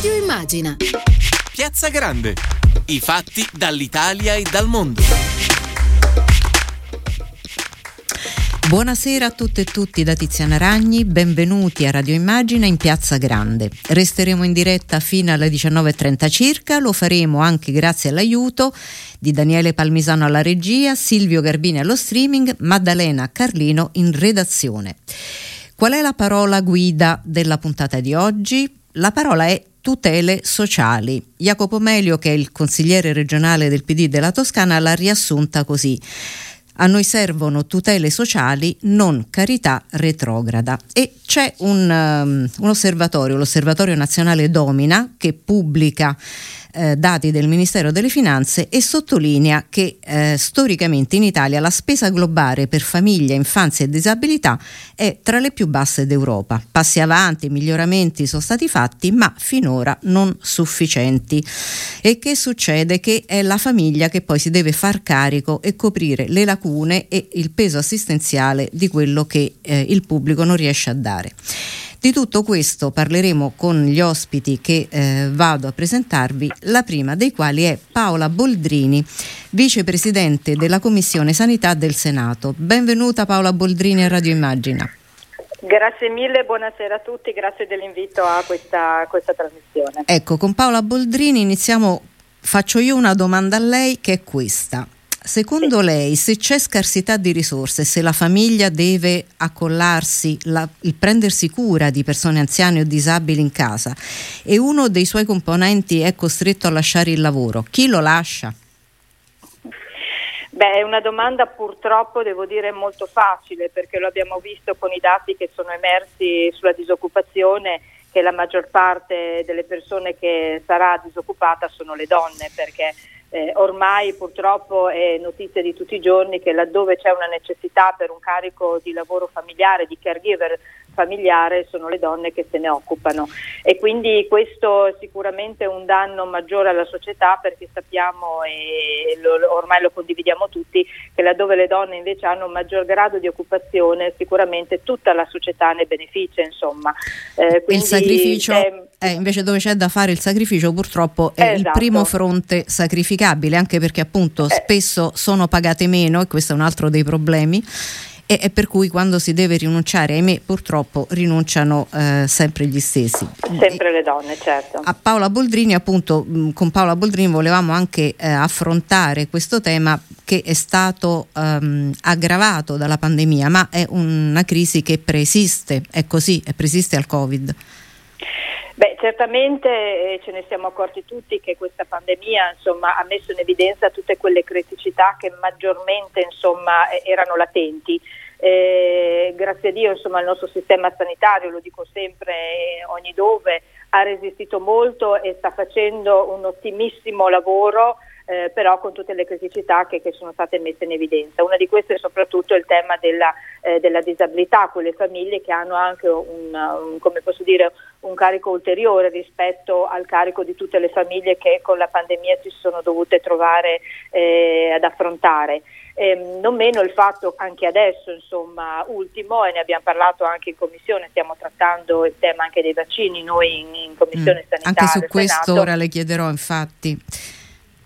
Radio Immagina. Piazza Grande. I fatti dall'Italia e dal mondo. Buonasera a tutte e tutti da Tiziana Ragni, benvenuti a Radio Immagina in Piazza Grande. Resteremo in diretta fino alle 19.30 circa, lo faremo anche grazie all'aiuto di Daniele Palmisano alla regia, Silvio Garbini allo streaming, Maddalena Carlino in redazione. Qual è la parola guida della puntata di oggi? La parola è tutele sociali. Jacopo Melio, che è il consigliere regionale del PD della Toscana, l'ha riassunta così. A noi servono tutele sociali, non carità retrograda. E c'è un, um, un osservatorio, l'Osservatorio Nazionale Domina, che pubblica eh, dati del Ministero delle Finanze e sottolinea che eh, storicamente in Italia la spesa globale per famiglia, infanzia e disabilità è tra le più basse d'Europa. Passi avanti, miglioramenti sono stati fatti, ma finora non sufficienti. E che succede? Che è la famiglia che poi si deve far carico e coprire le lacune e il peso assistenziale di quello che eh, il pubblico non riesce a dare. Di tutto questo parleremo con gli ospiti che eh, vado a presentarvi, la prima dei quali è Paola Boldrini, vicepresidente della Commissione Sanità del Senato. Benvenuta Paola Boldrini a Radio Immagina. Grazie mille, buonasera a tutti, grazie dell'invito a questa, questa trasmissione. Ecco, con Paola Boldrini iniziamo, faccio io una domanda a lei che è questa. Secondo lei, se c'è scarsità di risorse, se la famiglia deve accollarsi, la, il prendersi cura di persone anziane o disabili in casa e uno dei suoi componenti è costretto a lasciare il lavoro, chi lo lascia? Beh, è una domanda purtroppo, devo dire, molto facile perché lo abbiamo visto con i dati che sono emersi sulla disoccupazione che la maggior parte delle persone che sarà disoccupata sono le donne perché eh, ormai purtroppo è notizia di tutti i giorni che laddove c'è una necessità per un carico di lavoro familiare, di caregiver familiare, sono le donne che se ne occupano e quindi questo è sicuramente un danno maggiore alla società perché sappiamo e lo, ormai lo condividiamo tutti che laddove le donne invece hanno un maggior grado di occupazione sicuramente tutta la società ne beneficia insomma. Eh, il sacrificio è, invece dove c'è da fare il sacrificio purtroppo è esatto. il primo fronte sacrificabile anche perché appunto eh. spesso sono pagate meno e questo è un altro dei problemi e, e, per cui quando si deve rinunciare, ahimè purtroppo rinunciano eh, sempre gli stessi. Sempre le donne, certo. A Paola Boldrini, appunto, mh, con Paola Boldrini volevamo anche eh, affrontare questo tema che è stato ehm, aggravato dalla pandemia, ma è una crisi che preesiste, è così, è preesiste al Covid. Beh, certamente eh, ce ne siamo accorti tutti che questa pandemia insomma, ha messo in evidenza tutte quelle criticità che maggiormente insomma, erano latenti. Eh, grazie a Dio insomma, il nostro sistema sanitario, lo dico sempre eh, ogni dove, ha resistito molto e sta facendo un ottimissimo lavoro eh, però con tutte le criticità che, che, sono state messe in evidenza. Una di queste è soprattutto il tema della, eh, della disabilità, quelle famiglie che hanno anche un, un, dire, un, carico ulteriore rispetto al carico di tutte le famiglie che con la pandemia si sono dovute trovare eh, ad affrontare. Eh, non meno il fatto anche adesso, insomma, ultimo, e ne abbiamo parlato anche in commissione, stiamo trattando il tema anche dei vaccini noi in, in commissione mm, sanitaria. Anche su questo Senato. ora le chiederò infatti.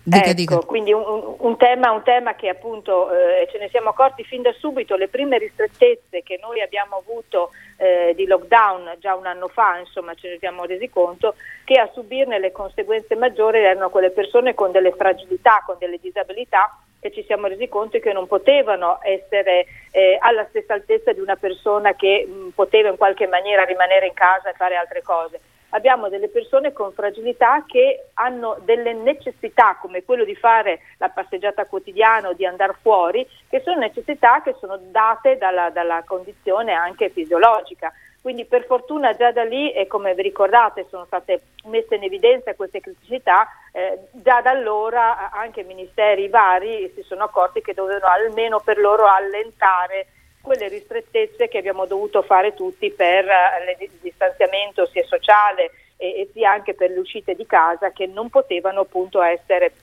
Dica, ecco, dica. quindi un, un, tema, un, tema, che appunto eh, ce ne siamo accorti fin da subito, le prime ristrettezze che noi abbiamo avuto eh, di lockdown già un anno fa, insomma ce ne siamo resi conto, che a subirne le conseguenze maggiori erano quelle persone con delle fragilità, con delle disabilità che ci siamo resi conto che non potevano essere eh, alla stessa altezza di una persona che mh, poteva in qualche maniera rimanere in casa e fare altre cose abbiamo delle persone con fragilità che hanno delle necessità come quello di fare la passeggiata quotidiana o di andare fuori, che sono necessità che sono date dalla, dalla condizione anche fisiologica. Quindi per fortuna già da lì, e come vi ricordate, sono state messe in evidenza queste criticità, eh, già da allora anche ministeri vari si sono accorti che dovevano almeno per loro allentare quelle ristrettezze che abbiamo dovuto fare tutti per eh, il distanziamento sia sociale e, sia anche per le uscite di casa che non potevano appunto essere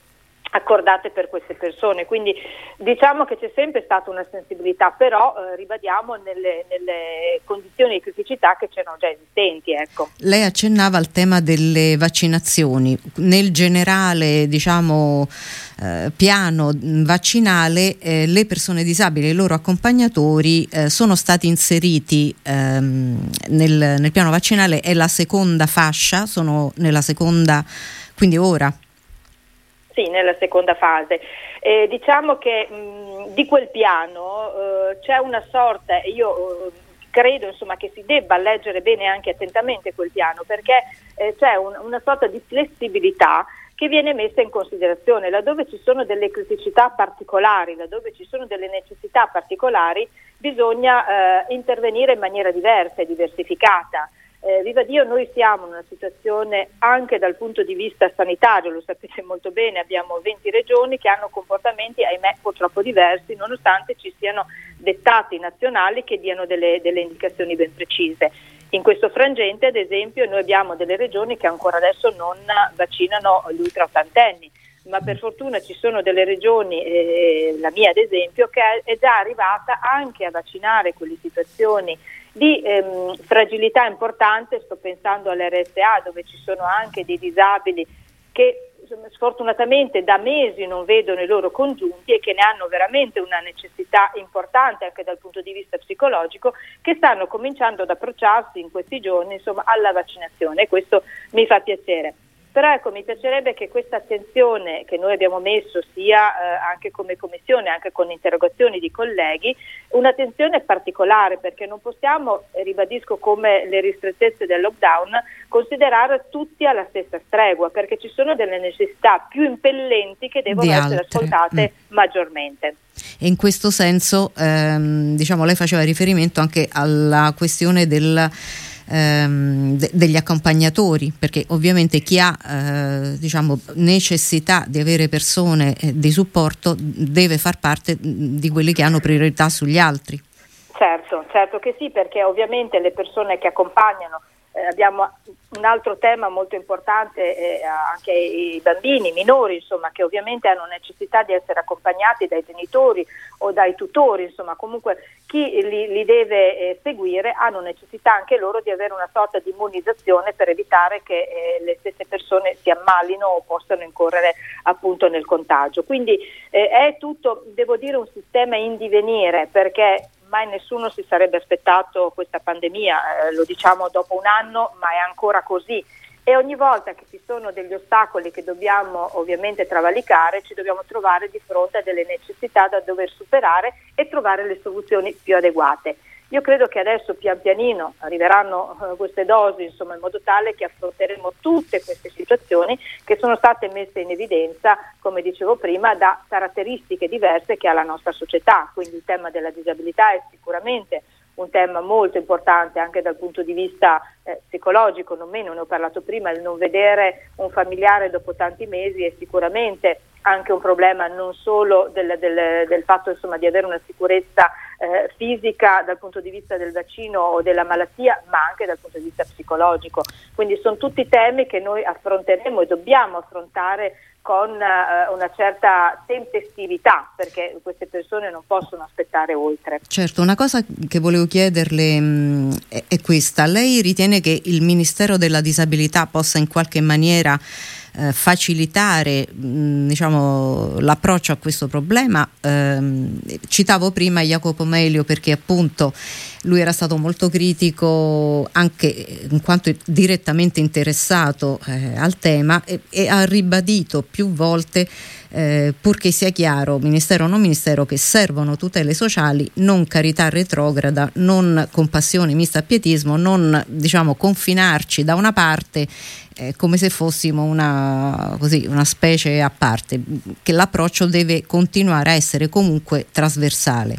accordate per queste persone. Quindi diciamo che c'è sempre stata una sensibilità, però eh, ribadiamo nelle, nelle, condizioni di criticità che c'erano già esistenti. Ecco. Lei accennava al tema delle vaccinazioni. Nel generale diciamo, eh, piano vaccinale eh, le persone disabili e i loro accompagnatori eh, sono stati inseriti ehm, nel, nel piano vaccinale, è la seconda fascia, sono nella seconda, quindi ora sì, nella seconda fase. Diciamo che mh, di quel piano eh, c'è una sorta, io eh, credo insomma, che si debba leggere bene anche attentamente quel piano, perché eh, c'è un, una sorta di flessibilità che viene messa in considerazione. Laddove ci sono delle criticità particolari, laddove ci sono delle necessità particolari, bisogna eh, intervenire in maniera diversa e diversificata. Eh, viva Dio, noi siamo in una situazione anche dal punto di vista sanitario, lo sapete molto bene, abbiamo 20 regioni che hanno comportamenti, ahimè, purtroppo diversi, nonostante ci siano dettati nazionali che diano delle, delle indicazioni ben precise. In questo frangente, ad esempio, noi abbiamo delle regioni che ancora adesso non vaccinano gli ultraottantenni ma per fortuna ci sono delle regioni, eh, la mia ad esempio, che è già arrivata anche a vaccinare quelle situazioni di ehm, fragilità importante, sto pensando all'RSA dove ci sono anche dei disabili che sfortunatamente da mesi non vedono i loro congiunti e che ne hanno veramente una necessità importante anche dal punto di vista psicologico, che stanno cominciando ad approcciarsi in questi giorni insomma, alla vaccinazione e questo mi fa piacere. Però ecco, mi piacerebbe che questa attenzione che noi abbiamo messo sia eh, anche come commissione, anche con interrogazioni di colleghi, un'attenzione particolare perché non possiamo, ribadisco come le ristrettezze del lockdown, considerare tutti alla stessa stregua perché ci sono delle necessità più impellenti che devono essere ascoltate mm. maggiormente. E in questo senso ehm, diciamo, lei faceva riferimento anche alla questione del ehm, de- degli accompagnatori, perché ovviamente chi ha eh, diciamo, necessità di avere persone eh, di supporto deve far parte di quelli che hanno priorità sugli altri. Certo, certo che sì, perché ovviamente le persone che accompagnano eh, abbiamo un altro tema molto importante eh, anche i bambini, i minori, insomma, che ovviamente hanno necessità di essere accompagnati dai genitori o dai tutori, insomma, comunque chi li, li deve eh, seguire hanno necessità anche loro di avere una sorta di immunizzazione per evitare che eh, le stesse persone si ammalino o possano incorrere appunto nel contagio. Quindi eh, è tutto, devo dire, un sistema in divenire perché mai nessuno si sarebbe aspettato questa pandemia, eh, lo diciamo dopo un anno, ma è ancora così. E ogni volta che ci sono degli ostacoli che dobbiamo ovviamente travalicare, ci dobbiamo trovare di fronte a delle necessità da dover superare e trovare le soluzioni più adeguate. Io credo che adesso pian pianino arriveranno uh, queste dosi insomma, in modo tale che affronteremo tutte queste situazioni che sono state messe in evidenza, come dicevo prima, da caratteristiche diverse che ha la nostra società. Quindi il tema della disabilità è sicuramente un tema molto importante anche dal punto di vista eh, psicologico, non meno, ne ho parlato prima, il non vedere un familiare dopo tanti mesi è sicuramente anche un problema non solo del, del, del fatto insomma, di avere una sicurezza eh, fisica dal punto di vista del vaccino o della malattia, ma anche dal punto di vista psicologico. Quindi sono tutti temi che noi affronteremo e dobbiamo affrontare con uh, una certa tempestività perché queste persone non possono aspettare oltre. Certo, una cosa che volevo chiederle mh, mm, è, è questa. Lei ritiene che il Ministero della Disabilità possa in qualche maniera eh, facilitare mh, mm, diciamo, l'approccio a questo problema. Eh, citavo prima Jacopo Melio perché appunto lui era stato molto critico anche in quanto direttamente interessato eh, al tema e, e ha ribadito più volte eh, purché sia chiaro, ministero o non ministero, che servono tutele sociali, non carità retrograda, non compassione mista a pietismo, non diciamo confinarci da una parte eh, come se fossimo una, così, una specie a parte, che l'approccio deve continuare a essere comunque trasversale.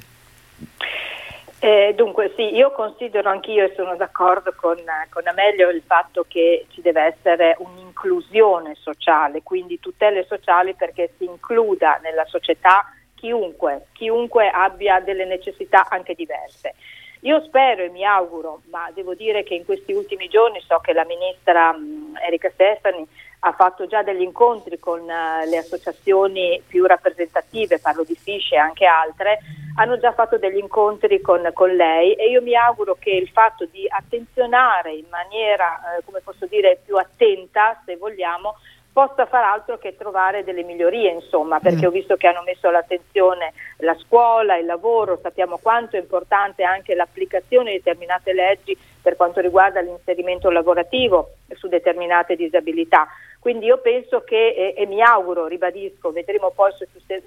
Eh, dunque sì, io considero anch'io e sono d'accordo con, con, Amelio il fatto che ci deve essere un'inclusione sociale, quindi tutele sociali perché si includa nella società chiunque, chiunque abbia delle necessità anche diverse. Io spero e mi auguro, ma devo dire che in questi ultimi giorni so che la ministra mh, Erika Stefani ha fatto già degli incontri con uh, le associazioni più rappresentative, parlo di Fisce e anche altre, hanno già fatto degli incontri con, con, lei e io mi auguro che il fatto di attenzionare in maniera, eh, come posso dire, più attenta, se vogliamo, possa far altro che trovare delle migliorie, insomma, perché mm. ho visto che hanno messo all'attenzione la scuola, il lavoro, sappiamo quanto è importante anche l'applicazione di determinate leggi per quanto riguarda l'inserimento lavorativo su determinate disabilità. Quindi io penso che, e, e mi auguro, ribadisco, vedremo poi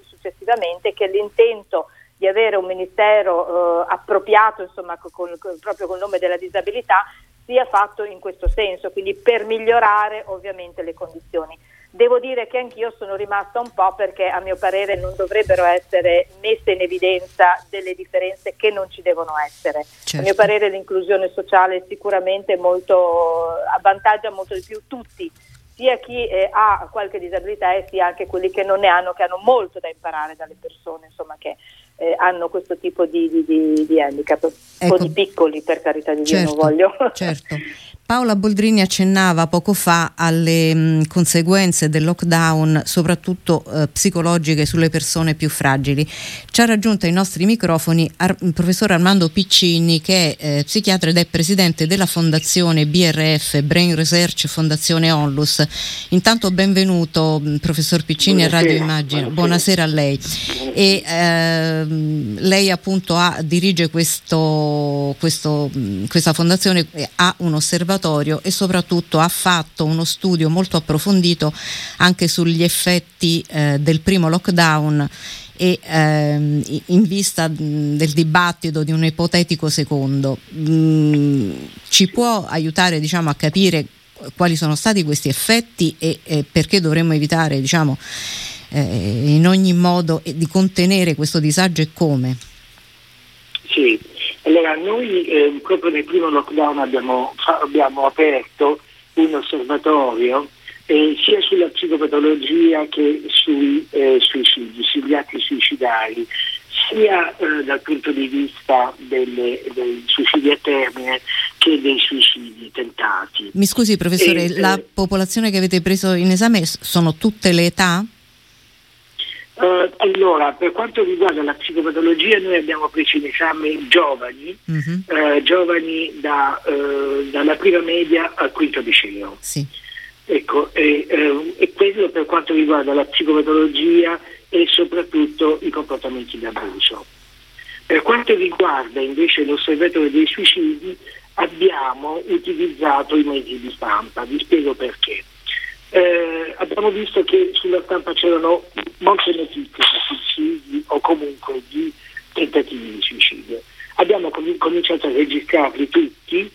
successivamente, che l'intento di avere un ministero eh, appropriato insomma, con, con, proprio col nome della disabilità sia fatto in questo senso, quindi per migliorare ovviamente le condizioni. Devo dire che anch'io sono rimasta un po' perché a mio parere non dovrebbero essere messe in evidenza delle differenze che non ci devono essere. Certo. A mio parere l'inclusione sociale sicuramente molto, avvantaggia molto di più tutti, sia chi eh, ha qualche disabilità e sia anche quelli che non ne hanno, che hanno molto da imparare dalle persone insomma, che eh, hanno questo tipo di, di, di, di handicap, ecco. o di piccoli per carità di certo, Dio, non voglio. Certo. Paola Boldrini accennava poco fa alle mh, conseguenze del lockdown, soprattutto eh, psicologiche, sulle persone più fragili. Ci ha raggiunto ai nostri microfoni Ar- il professor Armando Piccini, che è eh, psichiatra ed è presidente della fondazione BRF, Brain Research Fondazione Onlus. Intanto benvenuto, professor Piccini, Buonasera. a Radio Immagine. Buonasera, Buonasera a lei. E, ehm, lei appunto ha, dirige questo, questo, questa fondazione, ha un osservatorio osservatorio e soprattutto ha fatto uno studio molto approfondito anche sugli effetti eh, del primo lockdown e ehm, in vista del dibattito di un ipotetico secondo mh, ci può aiutare diciamo, a capire quali sono stati questi effetti e, e perché dovremmo evitare diciamo, eh, in ogni modo di contenere questo disagio e come? Sì, allora, noi eh, proprio nel primo lockdown abbiamo, abbiamo aperto un osservatorio eh, sia sulla psicopatologia che sui eh, suicidi, sugli atti suicidari, sia eh, dal punto di vista delle, dei suicidi a termine che dei suicidi tentati. Mi scusi professore, la eh, popolazione che avete preso in esame sono tutte le età? Uh, allora, per quanto riguarda la psicopatologia, noi abbiamo preso in esame giovani, uh-huh. uh, giovani da, uh, dalla prima media al quinto liceo. Sì. Ecco, e, e, quello per quanto riguarda la psicopatologia e soprattutto i comportamenti d'abuso. Per quanto riguarda invece l'osservatorio dei suicidi, abbiamo utilizzato i mezzi di stampa, vi spiego perché eh, abbiamo visto che sulla stampa c'erano molte notizie di suicidi o comunque di tentativi di suicidio. Abbiamo com- cominciato a registrarli tutti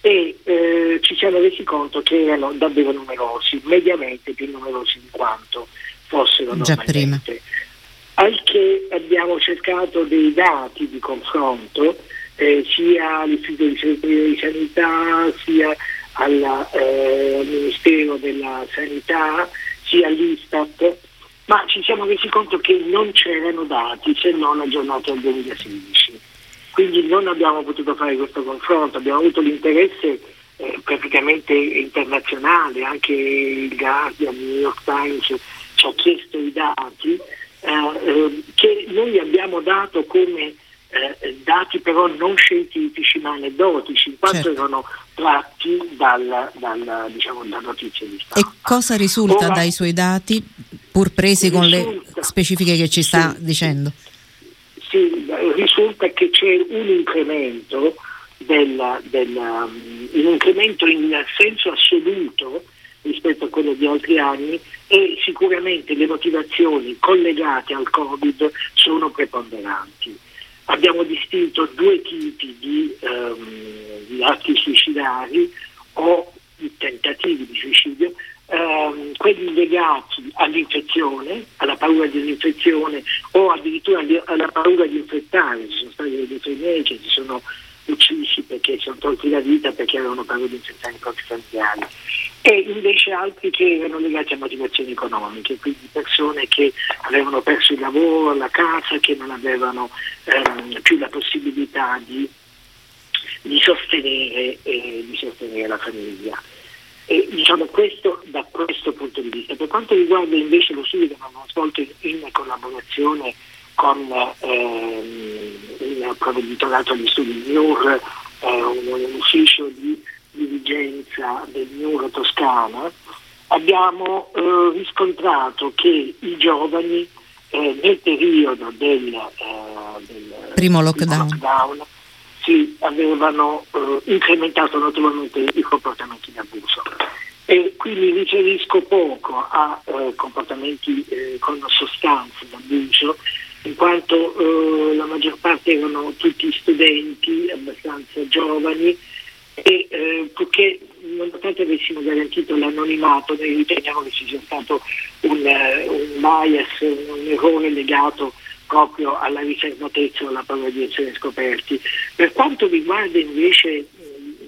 e eh, ci siamo resi conto che erano davvero numerosi, mediamente più numerosi di quanto fossero normalmente. Al che abbiamo cercato dei dati di confronto eh, sia all'Istituto di Sanità sia alla, eh, al Ministero della Sanità, sia all'Istat, ma ci siamo resi conto che non c'erano dati se non aggiornati al 2016. Quindi non abbiamo potuto fare questo confronto, abbiamo avuto l'interesse eh, praticamente internazionale, anche il Guardian, il New York Times ci ha chiesto i dati eh, eh, che noi abbiamo dato come eh, dati però non scientifici ma aneddotici, in quanto certo. erano tratti dal, dal, diciamo, da notizie di stampa. E cosa risulta Ora, dai suoi dati, pur presi risulta, con le specifiche che ci sta sì, dicendo? Sì, risulta che c'è un incremento, del, del, um, un incremento in senso assoluto rispetto a quello di altri anni e sicuramente le motivazioni collegate al Covid sono preponderanti abbiamo distinto due tipi di, um, di atti suicidari o di tentativi di suicidio, um, quelli legati all'infezione, alla paura dell'infezione o addirittura alla paura di infettare. Ci sono stati dei miei che si sono uccisi perché sono tolti la vita perché avevano paura di infettare i propri familiari e invece altri che erano legati a motivazioni economiche, quindi persone che avevano perso il lavoro, la casa, che non avevano ehm, più la possibilità di, di, sostenere, eh, di sostenere la famiglia. E, diciamo questo da questo punto di vista. Per quanto riguarda invece lo studio che abbiamo svolto in, in collaborazione con ehm, il provveditorato agli studi NUR, eh, un, ufficio di dirigenza del NUR Toscana, abbiamo eh, riscontrato che i giovani eh, nel periodo del, eh, del primo lockdown, primo lockdown. si avevano eh, incrementato notevolmente i comportamenti di abuso. E quindi riferisco poco a eh, comportamenti eh, con sostanze d'abuso in quanto la maggior parte erano tutti studenti abbastanza giovani e eh, nonostante avessimo garantito l'anonimato, noi riteniamo che ci sia stato un, uh, un bias, un, errore legato proprio alla riservatezza o alla paura di essere scoperti. Per quanto riguarda invece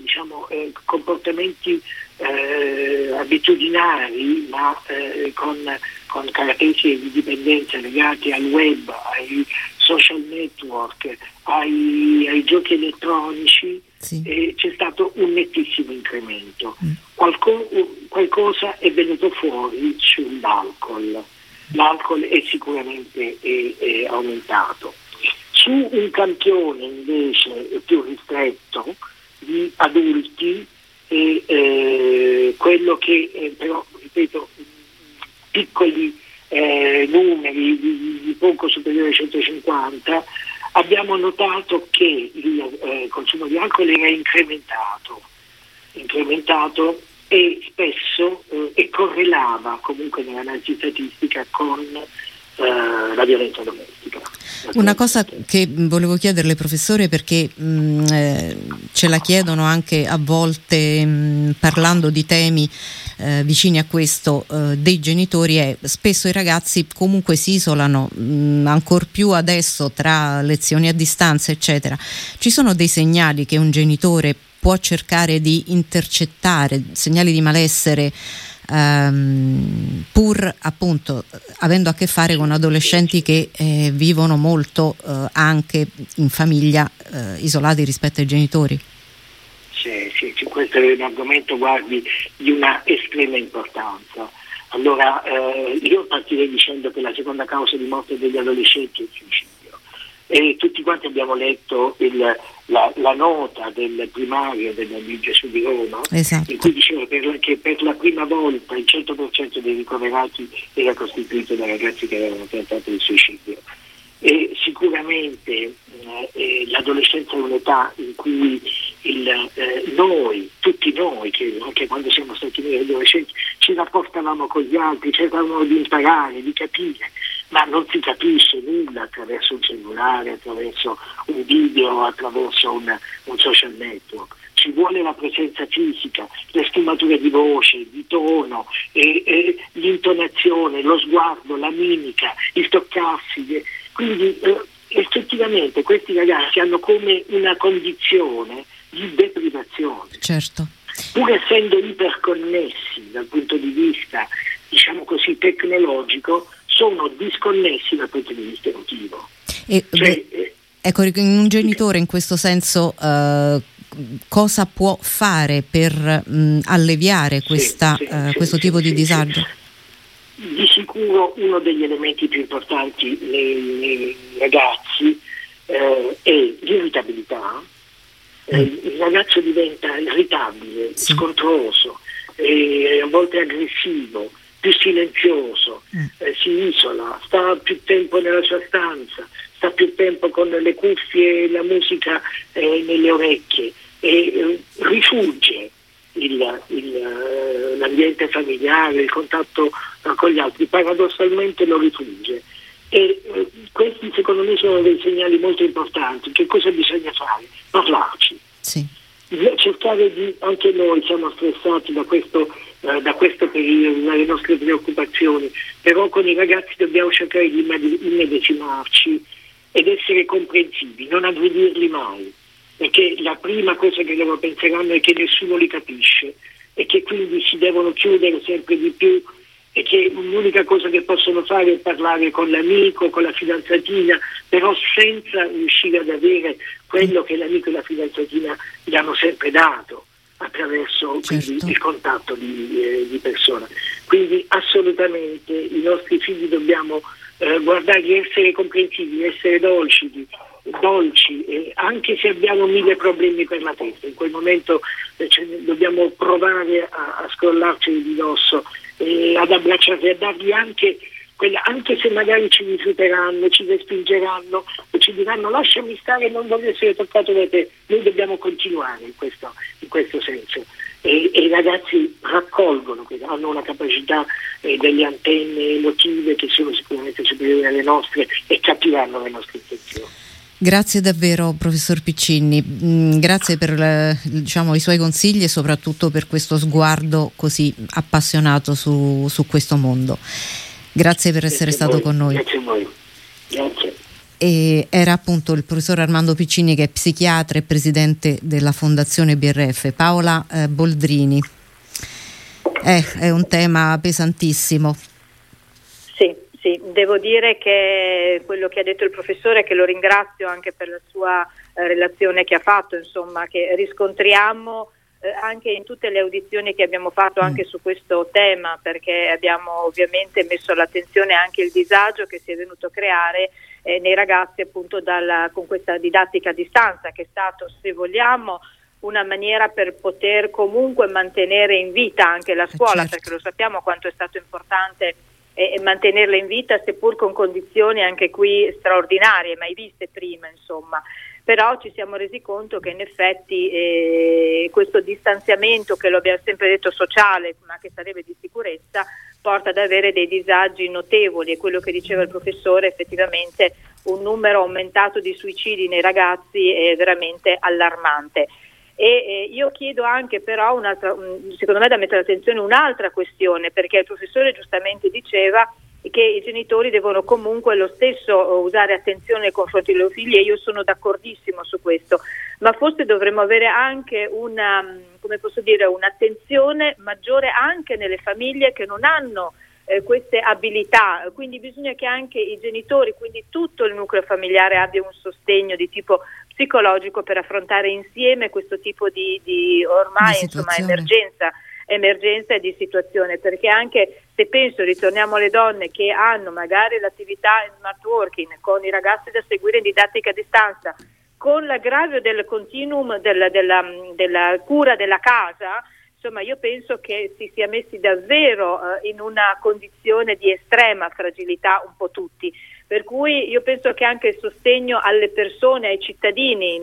diciamo, eh, comportamenti eh, abitudinari ma eh, con, con, caratteristiche di dipendenza legate al web, ai social network, ai, ai giochi elettronici, sì. eh, c'è stato un nettissimo incremento. Mm. Qualco, qualcosa è venuto fuori sull'alcol. L'alcol è sicuramente è, è aumentato. Su un campione invece più ristretto di adulti e eh, quello che eh, però, ripeto, piccoli eh, numeri di, di, poco superiore ai 150 abbiamo notato che il eh, consumo di alcol era incrementato, incrementato e spesso eh, e correlava comunque nell'analisi statistica con eh, la violenza domestica. Una cosa che volevo chiederle professore perché mh, eh, ce la chiedono anche a volte mh, parlando di temi eh, vicini a questo eh, dei genitori è spesso i ragazzi comunque si isolano mh, mm, ancor più adesso tra lezioni a distanza eccetera. Ci sono dei segnali che un genitore può cercare di intercettare, segnali di malessere ehm, pur appunto avendo a che fare con adolescenti che eh, vivono molto eh, anche in famiglia eh, isolati rispetto ai genitori? Sì, sì, questo è un argomento guardi, di una estrema importanza. Allora, eh, io partirei dicendo che la seconda causa di morte degli adolescenti è il suicidio e tutti quanti abbiamo letto il, la, la, nota del primario della di Gesù di Roma esatto. in cui diceva per che per la prima volta il 100% dei ricoverati era costituito da ragazzi che avevano tentato il suicidio e sicuramente eh, eh, l'adolescenza è un'età in cui il, eh, noi, tutti noi, che anche quando siamo stati noi adolescenti, ci rapportavamo con gli altri, cercavamo di imparare, di capire, ma non si capisce nulla attraverso un cellulare, attraverso un video, attraverso un, un social network ci vuole la presenza fisica, la sfumatura di voce, di tono, e, e, l'intonazione, lo sguardo, la mimica, il toccarsi. Quindi eh, effettivamente questi ragazzi hanno come una condizione di deprivazione. Certo. Pur essendo iperconnessi dal punto di vista, diciamo così, tecnologico, sono disconnessi dal punto di vista emotivo. E, cioè, beh, ecco, un genitore in questo senso uh, cosa può fare per mh, alleviare questa, sì, sì, questo sì, tipo di disagio? Di sicuro uno degli elementi più importanti nei, ragazzi eh, è l'irritabilità. Eh, mm. il ragazzo diventa irritabile, scontroso, eh, a volte aggressivo, più silenzioso, mm. eh, si isola, sta più tempo nella sua stanza, sta più tempo con le cuffie e la musica eh, nelle orecchie e eh, rifugge il, il, eh, l'ambiente familiare, il contatto eh, con gli altri, paradossalmente lo rifugge. E eh, questi secondo me sono dei segnali molto importanti. Che cosa bisogna fare? Parlarci. Sì. Cercare di, anche noi siamo stressati da questo, eh, da questo periodo, dalle nostre preoccupazioni, però con i ragazzi dobbiamo cercare di immedesimarci ed essere comprensivi, non aggredirli mai perché la prima cosa che loro penseranno è che nessuno li capisce e che quindi si devono chiudere sempre di più e che l'unica cosa che possono fare è parlare con l'amico, con la fidanzatina, però senza riuscire ad avere quello che l'amico e la fidanzatina gli hanno sempre dato, attraverso certo. il contatto di, eh, di, persona. Quindi assolutamente i nostri figli dobbiamo eh, guardarli, essere comprensivi, essere dolci, dolci eh, anche se abbiamo mille problemi per la testa. In quel momento eh, cioè, dobbiamo provare a, a scrollarci di dosso, ad abbracciarli, a dargli anche quella, anche se magari ci rifiuteranno, ci respingeranno o ci diranno lasciami stare, non voglio essere toccato da te, noi dobbiamo continuare in questo, in questo senso. E, e, i ragazzi raccolgono, hanno una capacità eh, delle antenne emotive che sono sicuramente superiori alle nostre e capiranno le nostre intenzioni. Grazie davvero professor Piccini, mm, grazie per eh, diciamo, i suoi consigli e soprattutto per questo sguardo così appassionato su, su questo mondo. Grazie per essere grazie stato con noi. Grazie a voi. Grazie. E era appunto il professor Armando Piccini che è psichiatra e presidente della fondazione BRF. Paola eh, Boldrini. Eh, è un tema pesantissimo. Sì, devo dire che quello che ha detto il professore, che lo ringrazio anche per la sua eh, relazione che ha fatto, insomma, che riscontriamo eh, anche in tutte le audizioni che abbiamo fatto anche mm. su questo tema, perché abbiamo ovviamente messo all'attenzione anche il disagio che si è venuto a creare eh, nei ragazzi appunto dalla, con questa didattica a distanza che è stato, se vogliamo, una maniera per poter comunque mantenere in vita anche la scuola, certo. perché lo sappiamo quanto è stato importante eh, mantenerla in vita, seppur con condizioni anche qui straordinarie, mai viste prima, insomma però ci siamo resi conto che in effetti eh, questo distanziamento che lo abbiamo sempre detto sociale ma che sarebbe di sicurezza porta ad avere dei disagi notevoli e quello che diceva il professore effettivamente un numero aumentato di suicidi nei ragazzi è veramente allarmante. E eh, io chiedo anche però, secondo me da mettere attenzione un'altra questione, perché il professore giustamente diceva che i genitori devono comunque lo stesso eh, usare attenzione nei confronti dei loro figli e io sono d'accordissimo su questo, ma forse dovremmo avere anche una, mm, dire, un'attenzione maggiore anche nelle famiglie che non hanno eh, queste abilità, quindi bisogna che anche i genitori, quindi tutto il nucleo familiare abbia un sostegno di tipo psicologico per affrontare insieme questo tipo di, di ormai insomma, emergenza emergenza e di situazione, perché anche se penso, ritorniamo alle donne che hanno magari l'attività in smart working con i ragazzi da seguire in didattica a distanza, con l'aggravio del continuum della, della, della cura della casa, insomma io penso che si sia messi davvero eh, in una condizione di estrema fragilità un po' tutti. Per cui io penso che anche il sostegno alle persone, ai cittadini,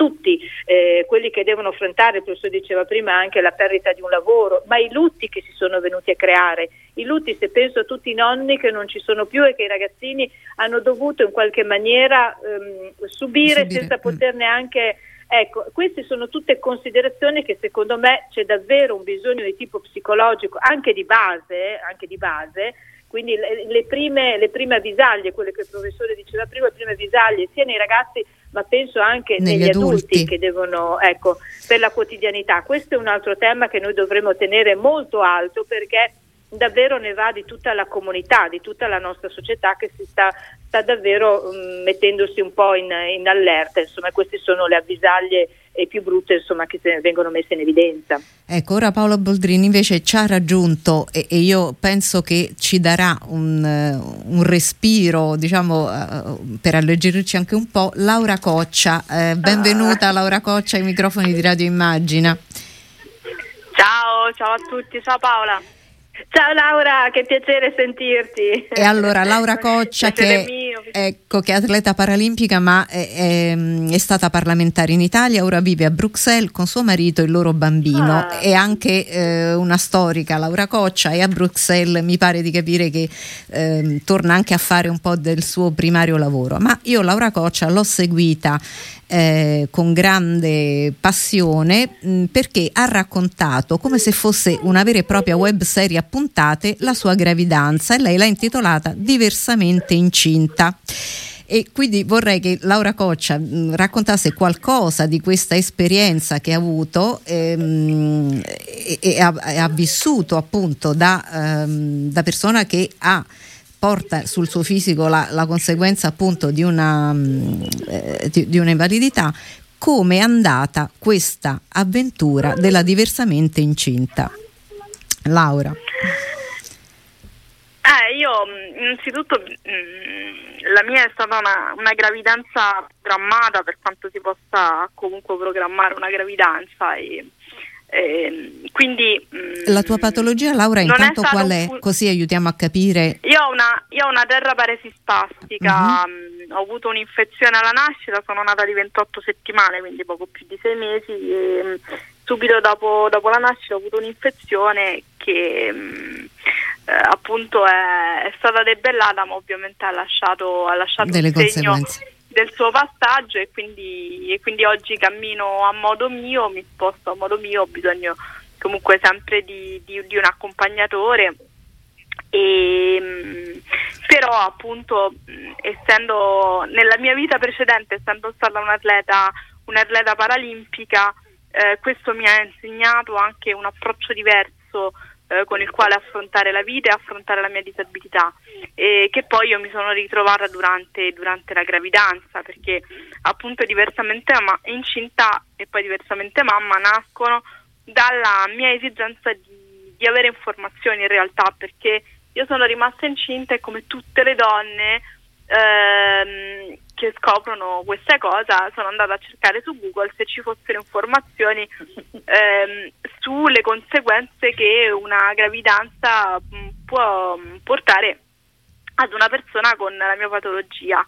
tutti eh, quelli che devono affrontare, il professore diceva prima, anche la perdita di un lavoro, ma i lutti che si sono venuti a creare, i lutti se penso a tutti i nonni che non ci sono più e che i ragazzini hanno dovuto in qualche maniera ehm, subire, subire, senza mm. poter neanche... Ecco, queste sono tutte considerazioni che secondo me c'è davvero un bisogno di tipo psicologico, anche di base, anche di base quindi le, le, prime, le prime avvisaglie, quelle che il professore diceva prima, le prime avvisaglie sia nei ragazzi ma penso anche negli, negli adulti. adulti. che devono, ecco, per la quotidianità. Questo è un altro tema che noi dovremmo tenere molto alto perché davvero ne va di tutta la comunità, di tutta la nostra società che si sta, sta davvero um, mettendosi un po' in, in allerta. Insomma, queste sono le avvisaglie e più brutte insomma, che vengono messe in evidenza. Ecco, ora Paolo Boldrini invece ci ha raggiunto e, e io penso che ci darà un, uh, un respiro, diciamo, uh, per alleggerirci anche un po', Laura Coccia. Uh, benvenuta ah. Laura Coccia ai microfoni di Radio Immagina. Ciao, ciao a tutti, ciao Paola. Ciao Laura, che piacere sentirti. E allora Laura Coccia che, ecco, che, è atleta paralimpica ma è, è, è, stata parlamentare in Italia, ora vive a Bruxelles con suo marito e il loro bambino. Ah. È anche eh, una storica Laura Coccia e a Bruxelles mi pare di capire che eh, torna anche a fare un po' del suo primario lavoro. Ma io Laura Coccia l'ho seguita eh, con grande passione mh, perché ha raccontato come se fosse una vera e propria web serie a puntate la sua gravidanza e lei l'ha intitolata Diversamente incinta. E quindi vorrei che Laura Coccia mh, raccontasse qualcosa di questa esperienza che ha avuto ehm, e, e, ha, ha, vissuto appunto da, ehm, da persona che ha porta sul suo fisico la, la conseguenza appunto di una, mm, eh, di, di una invalidità come è andata questa avventura della diversamente incinta. Laura. Eh, io mm, innanzitutto mh, mm, la mia è stata una, una, gravidanza programmata per quanto si possa comunque programmare una gravidanza e, e quindi mh, mm, la tua patologia Laura intanto qual è? Un... Così aiutiamo a capire. Io ho una, io ho una terra paresi spastica, uh-huh. ho avuto un'infezione alla nascita, sono nata di 28 settimane, quindi poco più di 6 mesi e subito dopo, dopo la nascita ho avuto un'infezione che eh, appunto è, è, stata debellata ma ovviamente ha lasciato, ha lasciato delle conseguenze. del suo passaggio e quindi, e quindi, oggi cammino a modo mio, mi sposto a modo mio, ho bisogno comunque sempre di, di, di un accompagnatore. E, però appunto essendo nella mia vita precedente essendo stata un'atleta, un'atleta paralimpica eh, questo mi ha insegnato anche un approccio diverso eh, con il quale affrontare la vita e affrontare la mia disabilità e che poi io mi sono ritrovata durante, durante la gravidanza perché appunto diversamente ma, incinta e poi diversamente mamma nascono dalla mia esigenza di, di avere informazioni in realtà perché io sono rimasta incinta e come tutte le donne ehm, che scoprono questa cosa sono andata a cercare su Google se ci fossero informazioni ehm, sulle conseguenze che una gravidanza mm, può portare ad una persona con la mia patologia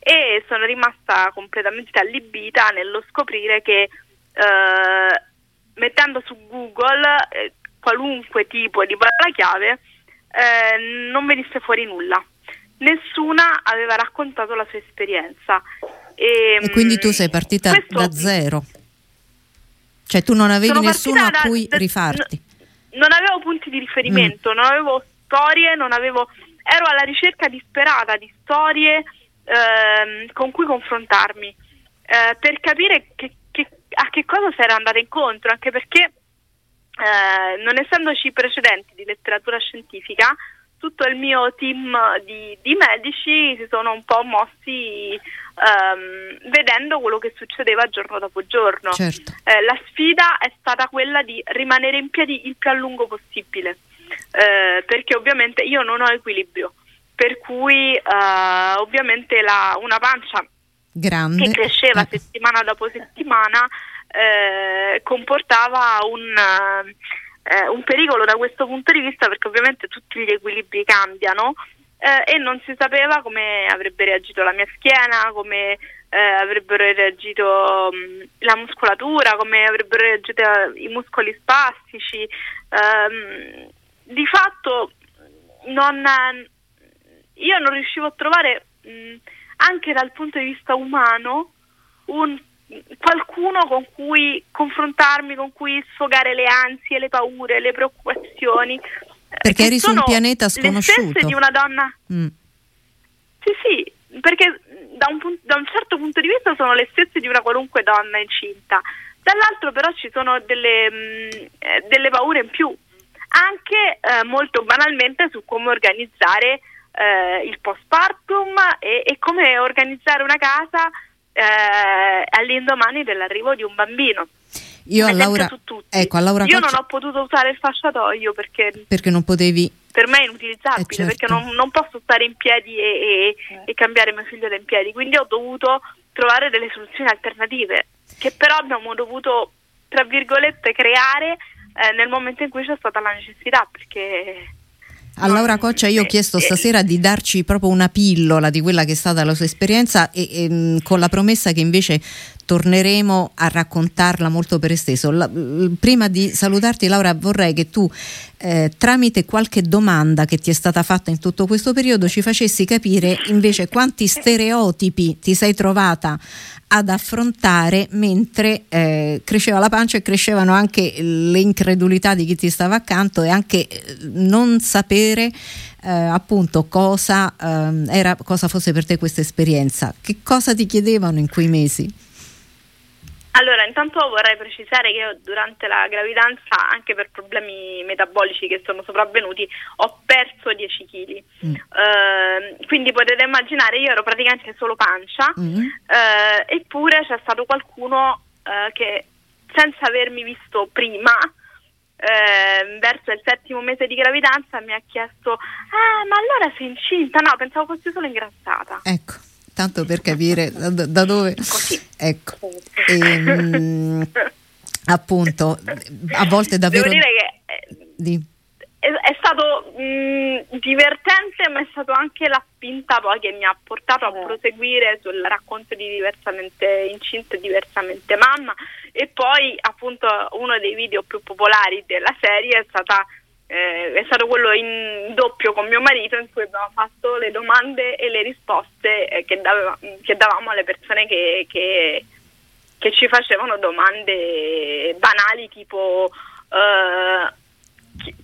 e sono rimasta completamente allibita nello scoprire che eh, mettendo su Google eh, qualunque tipo di parola chiave eh, non venisse fuori nulla nessuna aveva raccontato la sua esperienza. E, e quindi tu sei partita da zero? Cioè tu non avevi nessuno a cui da, rifarti? N- non avevo punti di riferimento, mm. non avevo storie, non avevo, ero alla ricerca disperata di storie ehm, con cui confrontarmi eh, per capire che, che, a che cosa si era andata incontro, anche perché eh, non essendoci precedenti di letteratura scientifica, tutto il mio team di, di medici si sono un po' mossi um, vedendo quello che succedeva giorno dopo giorno. Certo. Eh, la sfida è stata quella di rimanere in piedi il più a lungo possibile, eh, perché ovviamente io non ho equilibrio, per cui eh, ovviamente la, una pancia Grande. che cresceva ecco. settimana dopo settimana eh, comportava un eh, un pericolo da questo punto di vista perché ovviamente tutti gli equilibri cambiano eh, e non si sapeva come avrebbe reagito la mia schiena, come eh, avrebbero reagito mh, mm, la muscolatura, come avrebbero reagito i muscoli spastici. Ehm, di fatto non, io non riuscivo a trovare mh, mm, anche dal punto di vista umano un qualcuno con cui confrontarmi, con cui sfogare le ansie, le paure, le preoccupazioni. Perché eri su un pianeta sconosciuto. Le di una donna. Mm. Sì, sì, perché da un, da un, certo punto di vista sono le stesse di una qualunque donna incinta. Dall'altro però ci sono delle, mh, mm, eh, delle paure in più, anche eh, molto banalmente su come organizzare eh, il postpartum e, e come organizzare una casa eh, all'indomani dell'arrivo di un bambino. Io a Laura, ecco, a Laura Io Coccia... non ho potuto usare il fasciatoio perché, perché non potevi. Per me è inutilizzabile eh, certo. perché non, non, posso stare in piedi e, e, e cambiare mio figlio da in piedi, quindi ho dovuto trovare delle soluzioni alternative che però abbiamo dovuto, tra virgolette, creare eh, nel momento in cui c'è stata la necessità perché a Laura Coccia io ho chiesto stasera di darci proprio una pillola di quella che è stata la sua esperienza e, e mm, con la promessa che invece torneremo a raccontarla molto per esteso. La, prima di salutarti Laura vorrei che tu eh, tramite qualche domanda che ti è stata fatta in tutto questo periodo ci facessi capire invece quanti stereotipi ti sei trovata ad affrontare mentre eh, cresceva la pancia e crescevano anche le incredulità di chi ti stava accanto e anche eh, non sapere eh, appunto cosa, eh, era, cosa fosse per te questa esperienza. Che cosa ti chiedevano in quei mesi? Allora, intanto vorrei precisare che io durante la gravidanza, anche per problemi metabolici che sono sopravvenuti, ho perso 10 kg. Mm. Uh, quindi potete immaginare, io ero praticamente solo pancia, mm. uh, eppure c'è stato qualcuno uh, che senza avermi visto prima, verso il settimo mese di gravidanza, mi ha chiesto, ah, ma allora sei incinta? No, pensavo fossi solo ingrassata. Ecco tanto per capire da, da dove... Così. Ecco. E, ehm, appunto, a volte davvero... Devo dire che... Eh, di... È, è, stato mh, divertente, ma è stato anche la spinta poi che mi ha portato a eh. proseguire sul racconto di diversamente incinta e diversamente mamma. E poi, appunto, uno dei video più popolari della serie è stata eh, è stato quello in doppio con mio marito in cui abbiamo fatto le domande e le risposte eh, che, daveva, che, davamo alle persone che, che, che, ci facevano domande banali tipo eh,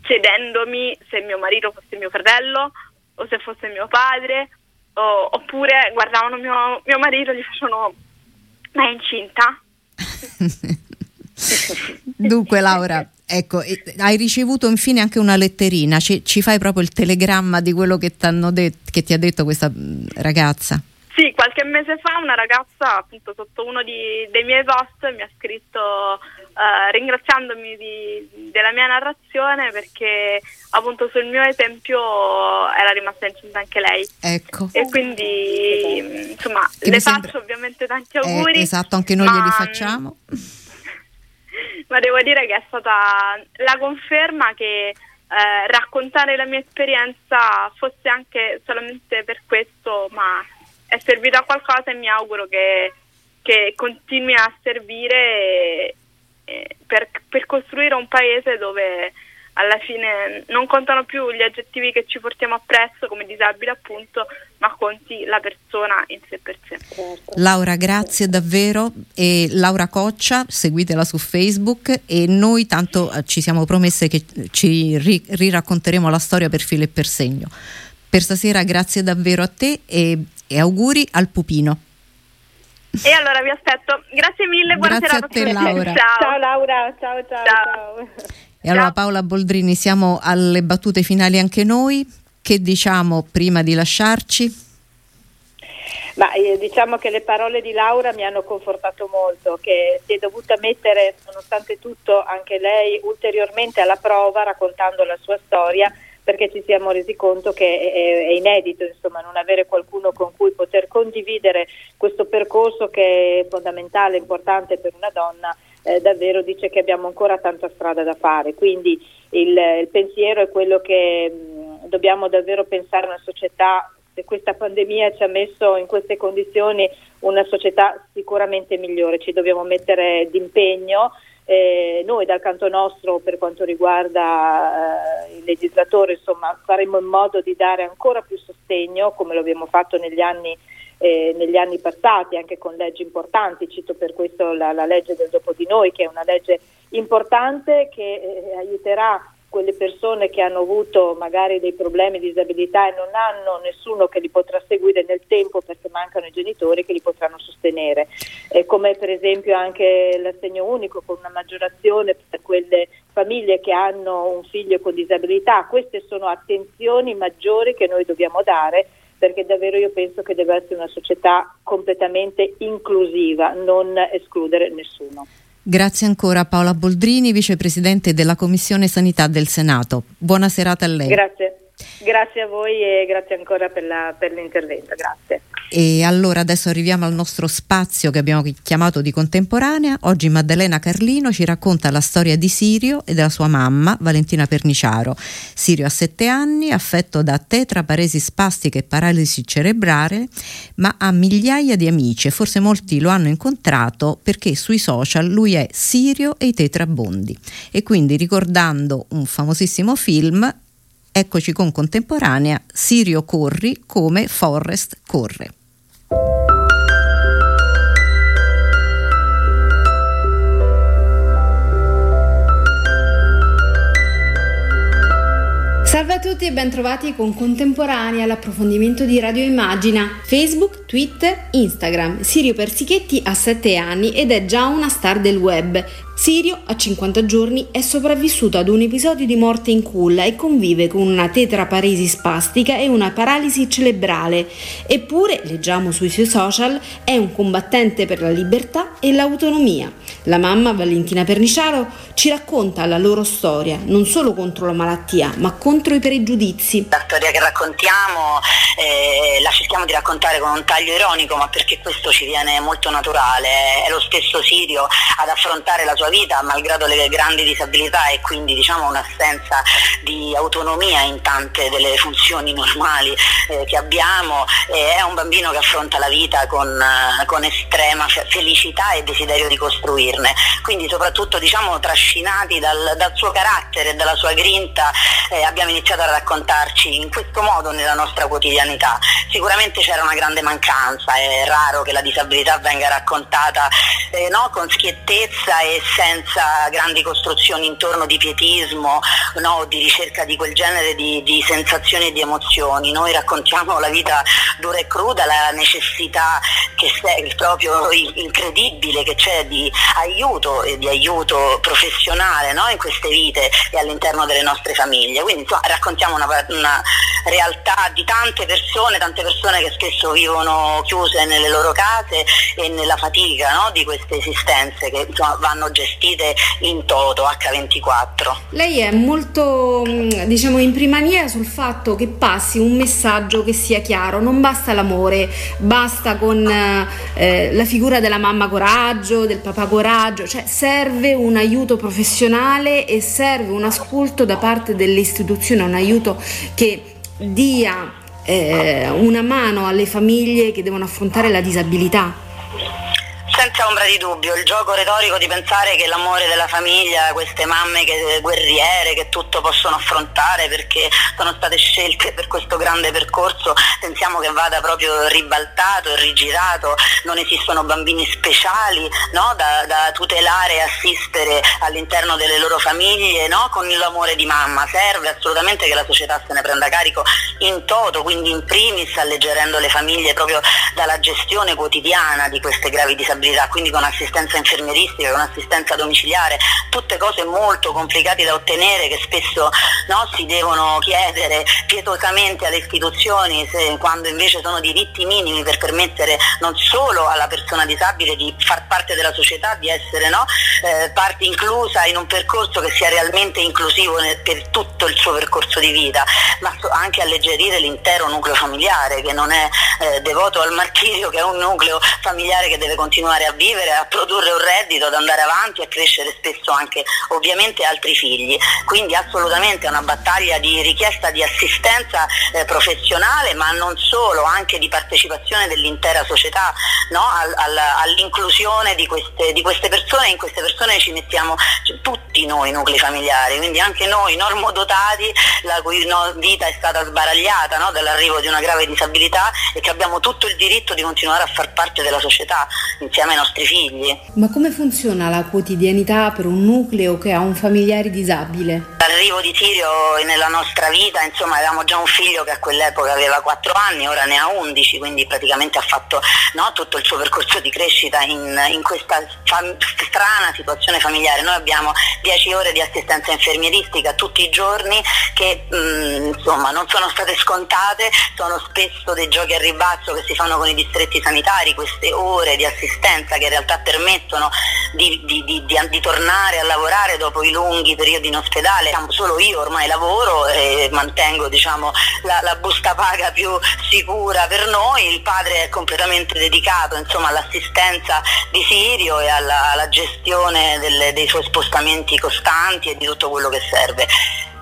chiedendomi se mio marito fosse mio fratello o se fosse mio padre o, oppure guardavano mio, mio marito e gli facevano ma è incinta? Dunque Laura, ecco, hai ricevuto infine anche una letterina, ci, ci fai proprio il telegramma di quello che, det- che ti ha detto questa mm, ragazza? Sì, qualche mese fa una ragazza appunto sotto uno di, dei miei post mi ha scritto uh, ringraziandomi di, della mia narrazione perché appunto sul mio esempio era rimasta incinta anche lei. Ecco. E quindi insomma che le faccio sembra... ovviamente tanti auguri. Eh, esatto, anche noi ma... glieli facciamo ma devo dire che è stata la conferma che eh, raccontare la mia esperienza fosse anche solamente per questo, ma è servito a qualcosa e mi auguro che, che continui a servire eh, per, per costruire un paese dove alla fine non contano più gli aggettivi che ci portiamo appresso come disabili appunto, ma conti la persona in sé per sé. Certo. Laura, grazie davvero. E Laura Coccia, seguitela su Facebook e noi tanto eh, ci siamo promesse che ci ri- riracconteremo la storia per filo e per segno. Per stasera grazie davvero a te e, e auguri al pupino. E allora vi aspetto. Grazie mille, buona Grazie serata a te Laura. Ciao. ciao Laura, ciao ciao. ciao. ciao. E allora Paola Boldrini, siamo alle battute finali anche noi. Che diciamo prima di lasciarci? Ma eh, diciamo che le parole di Laura mi hanno confortato molto, che si è dovuta mettere, nonostante tutto, anche lei ulteriormente alla prova raccontando la sua storia perché ci siamo resi conto che è, è, inedito insomma, non avere qualcuno con cui poter condividere questo percorso che è fondamentale, importante per una donna eh, davvero dice che abbiamo ancora tanta strada da fare. Quindi il, il pensiero è quello che mh, dobbiamo davvero pensare a una società, se questa pandemia ci ha messo in queste condizioni, una società sicuramente migliore, ci dobbiamo mettere d'impegno. Eh, noi dal canto nostro per quanto riguarda eh, il legislatore insomma faremo in modo di dare ancora più sostegno come lo abbiamo fatto negli anni eh, negli anni passati anche con leggi importanti, cito per questo la, la, legge del dopo di noi che è una legge importante che eh, aiuterà quelle persone che hanno avuto magari dei problemi di disabilità e non hanno nessuno che li potrà seguire nel tempo perché mancano i genitori che li potranno sostenere, eh, come per esempio anche l'assegno unico con una maggiorazione per quelle famiglie che hanno un figlio con disabilità, queste sono attenzioni maggiori che noi dobbiamo dare perché davvero io penso che deve essere una società completamente inclusiva, non escludere nessuno. Grazie ancora Paola Boldrini, vicepresidente della Commissione Sanità del Senato. Buona serata a lei. Grazie. Grazie a voi e grazie ancora per, la, per l'intervento. Grazie. E allora adesso arriviamo al nostro spazio che abbiamo chiamato di contemporanea. Oggi Maddalena Carlino ci racconta la storia di Sirio e della sua mamma, Valentina Perniciaro. Sirio ha sette anni, affetto da tetraparesi spastica e paralisi cerebrale, ma ha migliaia di amici e forse molti lo hanno incontrato perché sui social lui è Sirio e i tetrabondi. E quindi ricordando un famosissimo film, eccoci con contemporanea Sirio corri come Forrest corre. Salve a tutti e bentrovati con Contemporanea all'approfondimento di Radio Immagina, Facebook, Twitter, Instagram. Sirio Persichetti ha 7 anni ed è già una star del web. Sirio, a 50 giorni, è sopravvissuto ad un episodio di morte in culla e convive con una tetraparesi spastica e una paralisi cerebrale. Eppure, leggiamo sui suoi social, è un combattente per la libertà e l'autonomia. La mamma, Valentina Perniciaro, ci racconta la loro storia, non solo contro la malattia, ma contro i pregiudizi. La storia che raccontiamo eh, la cerchiamo di raccontare con un taglio ironico, ma perché questo ci viene molto naturale. È lo stesso Sirio ad affrontare la sua vita malgrado le grandi disabilità e quindi diciamo un'assenza di autonomia in tante delle funzioni normali eh, che abbiamo, eh, è un bambino che affronta la vita con, eh, con estrema felicità e desiderio di costruirne, quindi soprattutto diciamo trascinati dal, dal suo carattere e dalla sua grinta eh, abbiamo iniziato a raccontarci in questo modo nella nostra quotidianità. Sicuramente c'era una grande mancanza, è raro che la disabilità venga raccontata eh, no, con schiettezza e senza grandi costruzioni intorno di pietismo no, di ricerca di quel genere di, di, sensazioni e di emozioni. Noi raccontiamo la vita dura e cruda, la necessità che è proprio incredibile che c'è di aiuto e di aiuto professionale no, in queste vite e all'interno delle nostre famiglie. Quindi insomma, raccontiamo una, una realtà di tante persone, tante persone che spesso vivono chiuse nelle loro case e nella fatica no, di queste esistenze che insomma, vanno gestite gestite in toto H24. Lei è molto mm, diciamo in linea sul fatto che passi un messaggio che sia chiaro, non basta l'amore, basta con eh, la figura della mamma coraggio, del papà coraggio, cioè serve un aiuto professionale e serve un ascolto da parte delle istituzioni, un aiuto che dia eh, una mano alle famiglie che devono affrontare la disabilità. Senza ombra di dubbio, il gioco retorico di pensare che l'amore della famiglia, queste mamme che, guerriere che tutto possono affrontare perché sono state scelte per questo grande percorso, pensiamo che vada proprio ribaltato e rigirato, non esistono bambini speciali no? da, da, tutelare e assistere all'interno delle loro famiglie no? con l'amore di mamma, serve assolutamente che la società se ne prenda carico in toto, quindi in primis alleggerendo le famiglie proprio dalla gestione quotidiana di queste gravi disabilità disabilità, quindi con assistenza infermieristica, con assistenza domiciliare, tutte cose molto complicate da ottenere che spesso no, si devono chiedere pietosamente alle istituzioni se, quando invece sono diritti minimi per permettere non solo alla persona disabile di far parte della società, di essere no, eh, parte inclusa in un percorso che sia realmente inclusivo nel, per tutto il suo percorso di vita, ma anche alleggerire l'intero nucleo familiare che non è eh, devoto al martirio, che è un nucleo familiare che deve continuare continuare a vivere, a produrre un reddito, ad andare avanti a crescere spesso anche ovviamente altri figli. Quindi assolutamente è una battaglia di richiesta di assistenza eh, professionale, ma non solo, anche di partecipazione dell'intera società no? all, all, all'inclusione di queste, di queste, persone. In queste persone ci mettiamo tutti noi nuclei familiari, quindi anche noi normodotati, la cui no, vita è stata sbaragliata no? dall'arrivo di una grave disabilità e che abbiamo tutto il diritto di continuare a far parte della società insieme insieme ai nostri figli. Ma come funziona la quotidianità per un nucleo che ha un familiare disabile? L'arrivo di Sirio nella nostra vita, insomma avevamo già un figlio che a quell'epoca aveva 4 anni, ora ne ha 11, quindi praticamente ha fatto no, tutto il suo percorso di crescita in, in questa fam- strana situazione familiare. Noi abbiamo 10 ore di assistenza infermieristica tutti i giorni che mh, mm, insomma non sono state scontate, sono spesso dei giochi a ribasso che si fanno con i distretti sanitari, queste ore di assistenza assistenza che in realtà permettono di, di, di, di, tornare a lavorare dopo i lunghi periodi in ospedale. Solo io ormai lavoro e mantengo diciamo, la, la, busta paga più sicura per noi, il padre è completamente dedicato insomma, all'assistenza di Sirio e alla, alla gestione delle, dei suoi spostamenti costanti e di tutto quello che serve.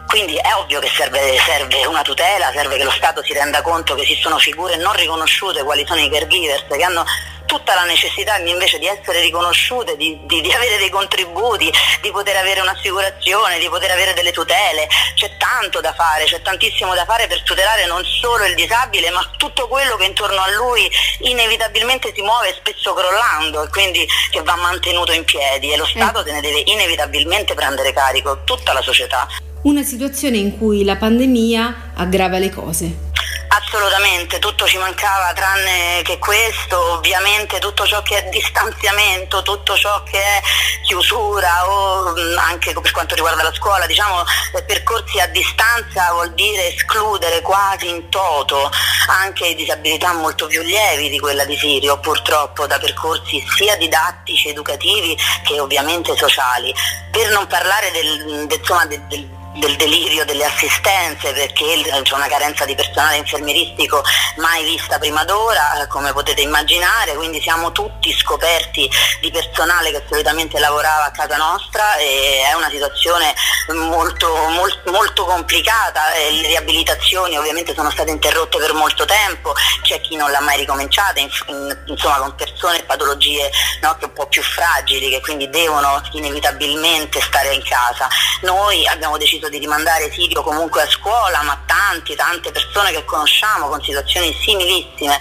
Quindi è ovvio che serve, serve, una tutela, serve che lo Stato si renda conto che esistono figure non riconosciute quali sono i caregivers che hanno tutta la necessità invece di essere riconosciute, di, di, di, avere dei contributi, di poter avere un'assicurazione, di poter avere delle tutele. C'è tanto da fare, c'è tantissimo da fare per tutelare non solo il disabile, ma tutto quello che intorno a lui inevitabilmente si muove spesso crollando e quindi che va mantenuto in piedi e lo Stato mm. se ne deve inevitabilmente prendere carico, tutta la società. Una situazione in cui la pandemia aggrava le cose. Assolutamente, tutto ci mancava tranne che questo, ovviamente tutto ciò che è distanziamento, tutto ciò che è chiusura o mm, anche per quanto riguarda la scuola, diciamo eh, percorsi a distanza vuol dire escludere quasi in toto anche disabilità molto più lievi di quella di Sirio, purtroppo da percorsi sia didattici, educativi che ovviamente sociali. Per non parlare del, del, insomma, del, del del delirio delle assistenze perché c'è una carenza di personale infermieristico mai vista prima d'ora, come potete immaginare, quindi siamo tutti scoperti di personale che solitamente lavorava a casa nostra e è una situazione molto, molto, molto complicata, le riabilitazioni ovviamente sono state interrotte per molto tempo, c'è chi non l'ha mai ricominciata, insomma con persone e patologie no, un po' più fragili che quindi devono inevitabilmente stare in casa. Noi abbiamo deciso deciso di rimandare Sirio comunque a scuola, ma tanti, tante persone che conosciamo con situazioni similissime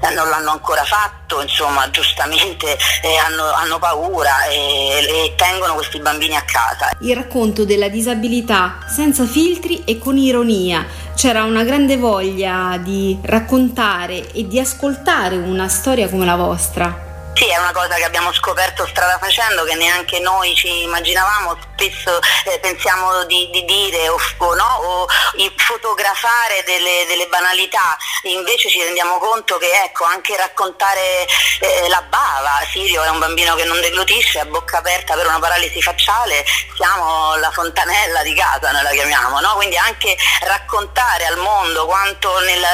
eh, non l'hanno ancora fatto, insomma giustamente eh, hanno, hanno, paura e, e, tengono questi bambini a casa. Il racconto della disabilità senza filtri e con ironia. C'era una grande voglia di raccontare e di ascoltare una storia come la vostra. Sì, è una cosa che abbiamo scoperto strada facendo, che neanche noi ci immaginavamo, spesso eh, pensiamo di, di dire o, o, no, o fotografare delle, delle, banalità, invece ci rendiamo conto che ecco, anche raccontare eh, la bava, Sirio è un bambino che non deglutisce, a bocca aperta per una paralisi facciale, siamo la fontanella di casa, noi la chiamiamo, no? quindi anche raccontare al mondo quanto nel,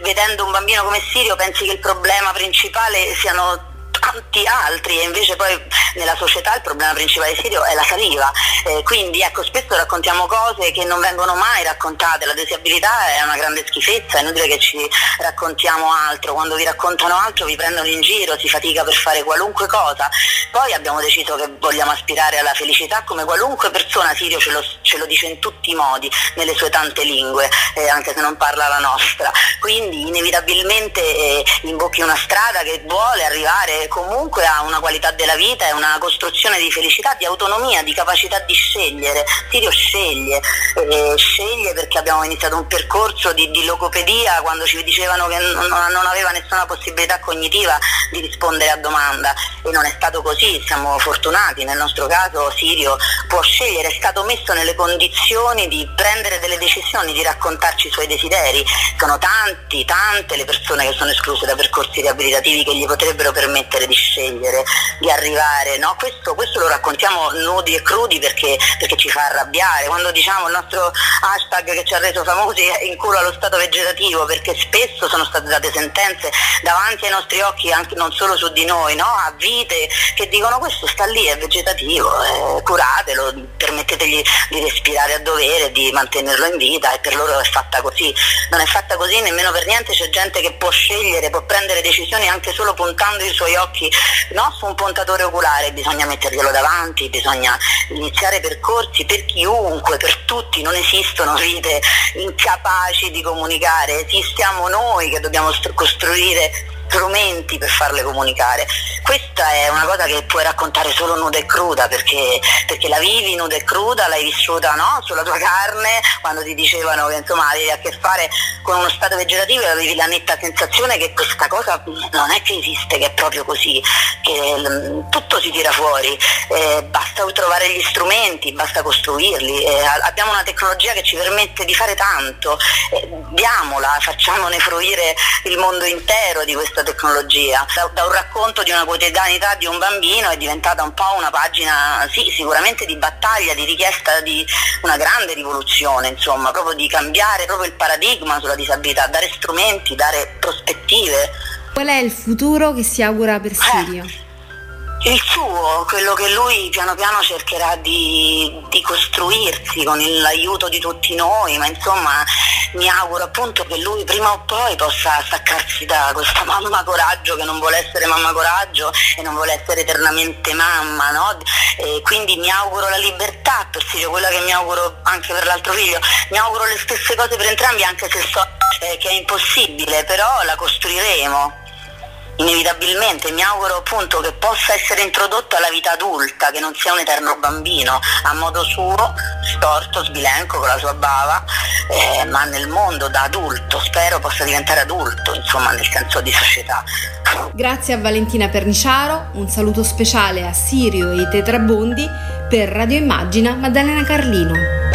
vedendo un bambino come Sirio pensi che il problema principale siano tanti altri e invece poi nella società il problema principale Sirio è la saliva, eh, quindi ecco spesso raccontiamo cose che non vengono mai raccontate, la disabilità è una grande schifezza, è inutile che ci raccontiamo altro, quando vi raccontano altro vi prendono in giro, si fatica per fare qualunque cosa, poi abbiamo deciso che vogliamo aspirare alla felicità come qualunque persona, Sirio ce lo, ce lo dice in tutti i modi, nelle sue tante lingue, eh, anche se non parla la nostra, quindi inevitabilmente eh, imbocchi una strada che vuole arrivare comunque a una qualità della vita e una costruzione di felicità, di autonomia, di capacità di scegliere. Sirio sceglie, eh, sceglie perché abbiamo iniziato un percorso di, di logopedia quando ci dicevano che non, non, aveva nessuna possibilità cognitiva di rispondere a domanda e non è stato così, siamo fortunati, nel nostro caso Sirio può scegliere, è stato messo nelle condizioni di prendere delle decisioni, di raccontarci i suoi desideri. Sono tanti, tante le persone che sono escluse da percorsi riabilitativi che gli potrebbero permettere di scegliere, di arrivare, no? questo, questo, lo raccontiamo nudi e crudi perché, perché, ci fa arrabbiare, quando diciamo il nostro hashtag che ci ha reso famosi è in culo allo stato vegetativo, perché spesso sono state date sentenze davanti ai nostri occhi, anche non solo su di noi, no? a vite che dicono questo sta lì, è vegetativo, eh, curatelo, permettetegli di respirare a dovere, di mantenerlo in vita e per loro è fatta così. Non è fatta così nemmeno per niente, c'è gente che può scegliere, può prendere decisioni anche solo puntando i suoi occhi occhi, no? su un puntatore oculare bisogna metterglielo davanti, bisogna iniziare percorsi per chiunque, per tutti, non esistono vite incapaci di comunicare, esistiamo noi che dobbiamo costruire strumenti per farle comunicare. Questa è una cosa che puoi raccontare solo nuda e cruda perché, perché la vivi nuda e cruda, l'hai vissuta no? sulla tua carne, quando ti dicevano che insomma avevi a che fare con uno stato vegetativo e avevi la netta sensazione che questa cosa non è che esiste, che è proprio così, che l- tutto si tira fuori, eh, basta trovare gli strumenti, basta costruirli, eh, abbiamo una tecnologia che ci permette di fare tanto, eh, diamola, facciamone fruire il mondo intero di questa questa tecnologia. Da, da, un racconto di una quotidianità di un bambino è diventata un po' una pagina, sì, sicuramente di battaglia, di richiesta di una grande rivoluzione, insomma, proprio di cambiare proprio il paradigma sulla disabilità, dare strumenti, dare prospettive. Qual è il futuro che si augura per Sirio? Eh il suo, quello che lui piano piano cercherà di, di, costruirsi con l'aiuto di tutti noi, ma insomma mi auguro appunto che lui prima o poi possa staccarsi da questa mamma coraggio che non vuole essere mamma coraggio e non vuole essere eternamente mamma, no? E quindi mi auguro la libertà per Sirio, quella che mi auguro anche per l'altro figlio, mi auguro le stesse cose per entrambi anche se so eh, che è impossibile, però la costruiremo. Inevitabilmente mi auguro appunto che possa essere introdotto alla vita adulta, che non sia un eterno bambino, a modo suo, storto, sbilenco con la sua bava, eh, ma nel mondo da adulto, spero possa diventare adulto, insomma nel senso di società. Grazie a Valentina Perniciaro, un saluto speciale a Sirio e i Tetrabondi per Radio Immagina Maddalena Carlino.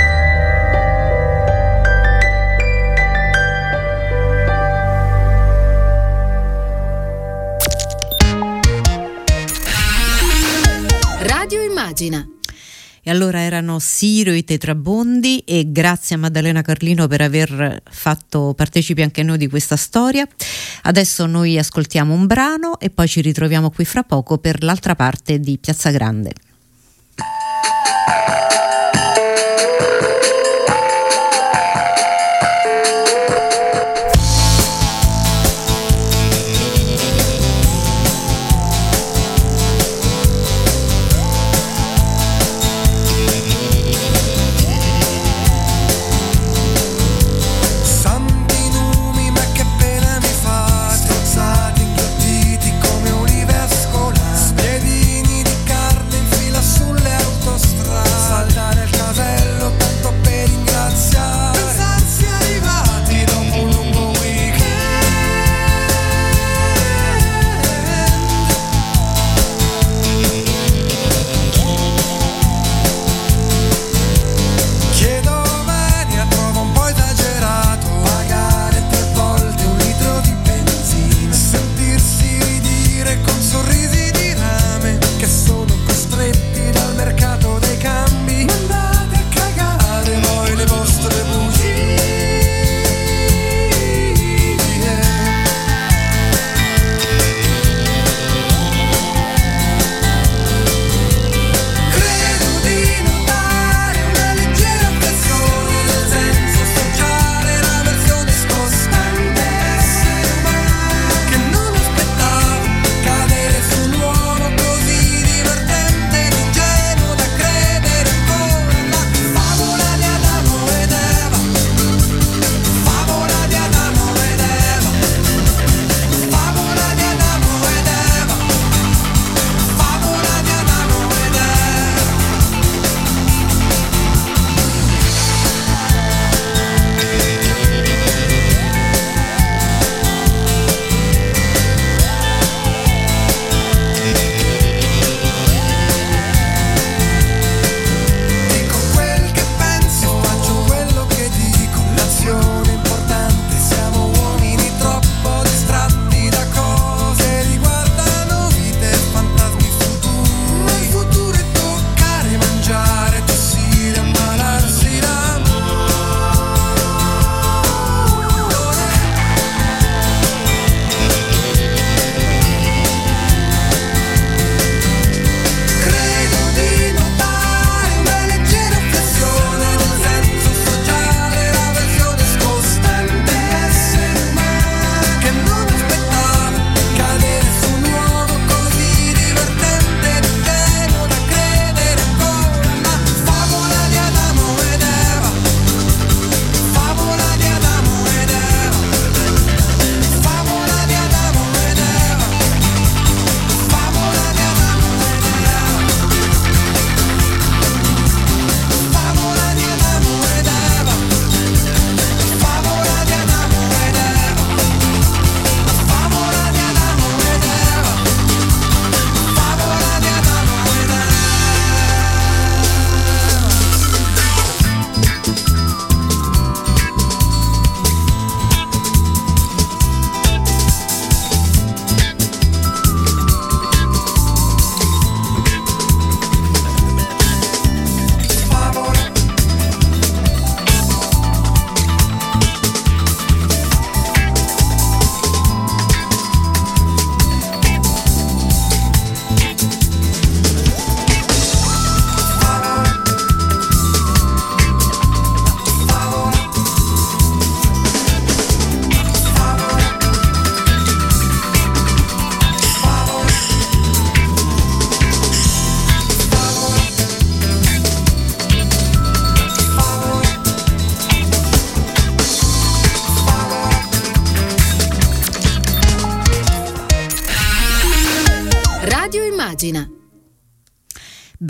Pagina. E allora erano Siro i Tetrabondi e grazie a Maddalena Carlino per aver fatto partecipi anche noi di questa storia. Adesso noi ascoltiamo un brano e poi ci ritroviamo qui fra poco per l'altra parte di Piazza Grande.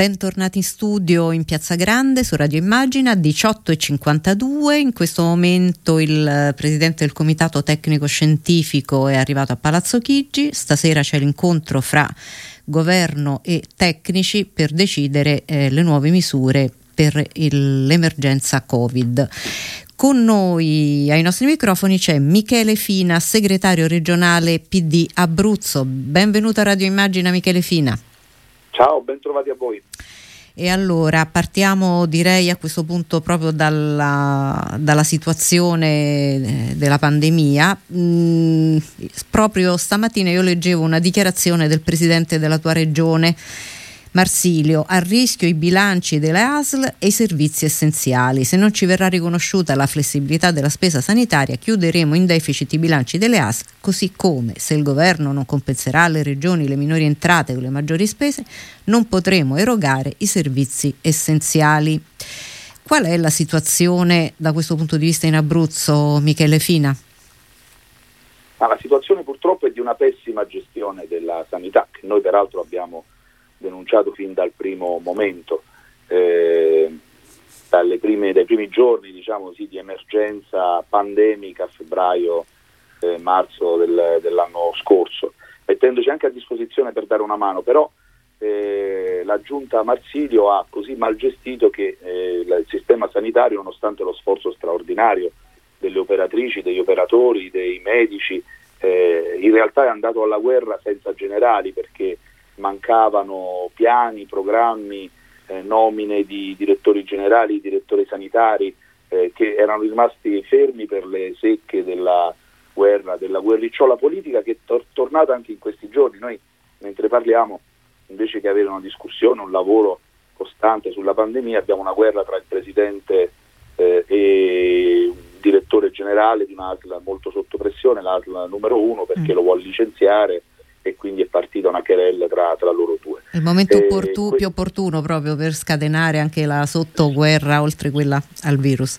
Bentornati in studio in Piazza Grande su Radio Immagina 18.52. In questo momento il presidente del comitato tecnico scientifico è arrivato a Palazzo Chigi. Stasera c'è l'incontro fra governo e tecnici per decidere eh, le nuove misure per il, l'emergenza Covid. Con noi ai nostri microfoni c'è Michele Fina, segretario regionale PD Abruzzo. Benvenuto a Radio Immagina Michele Fina. Ciao, ben trovati a voi. E allora partiamo direi a questo punto proprio dalla, dalla situazione eh, della pandemia. Mm, proprio stamattina io leggevo una dichiarazione del presidente della tua regione Marsilio, a rischio i bilanci delle ASL e i servizi essenziali. Se non ci verrà riconosciuta la flessibilità della spesa sanitaria, chiuderemo in deficit i bilanci delle ASL, così come se il governo non compenserà alle regioni le minori entrate con le maggiori spese, non potremo erogare i servizi essenziali. Qual è la situazione da questo punto di vista in Abruzzo, Michele Fina? Ah, la situazione purtroppo è di una pessima gestione della sanità, che noi peraltro abbiamo denunciato fin dal primo momento, eh, prime, dai primi giorni diciamo, sì, di emergenza pandemica a febbraio, eh, del, dell'anno scorso, mettendoci anche a disposizione per dare una mano, però eh, la giunta Marsilio ha così mal gestito che eh, il sistema sanitario, nonostante lo sforzo straordinario delle operatrici, degli operatori, dei medici, eh, in realtà è andato alla guerra senza generali perché mancavano piani, programmi, eh, nomine di direttori generali, direttori sanitari eh, che erano rimasti fermi per le secche della guerra, della guerricciola politica che è tor- tornata anche in questi giorni. Noi mentre parliamo, invece che avere una discussione, un lavoro costante sulla pandemia, abbiamo una guerra tra il Presidente eh, e il direttore generale di un'ASL molto sotto pressione, l'ASL numero uno perché mm. lo vuole licenziare e quindi è partita una querella tra, tra loro due. Il momento opportu- que- più opportuno proprio per scatenare anche la sottoguerra oltre quella al virus.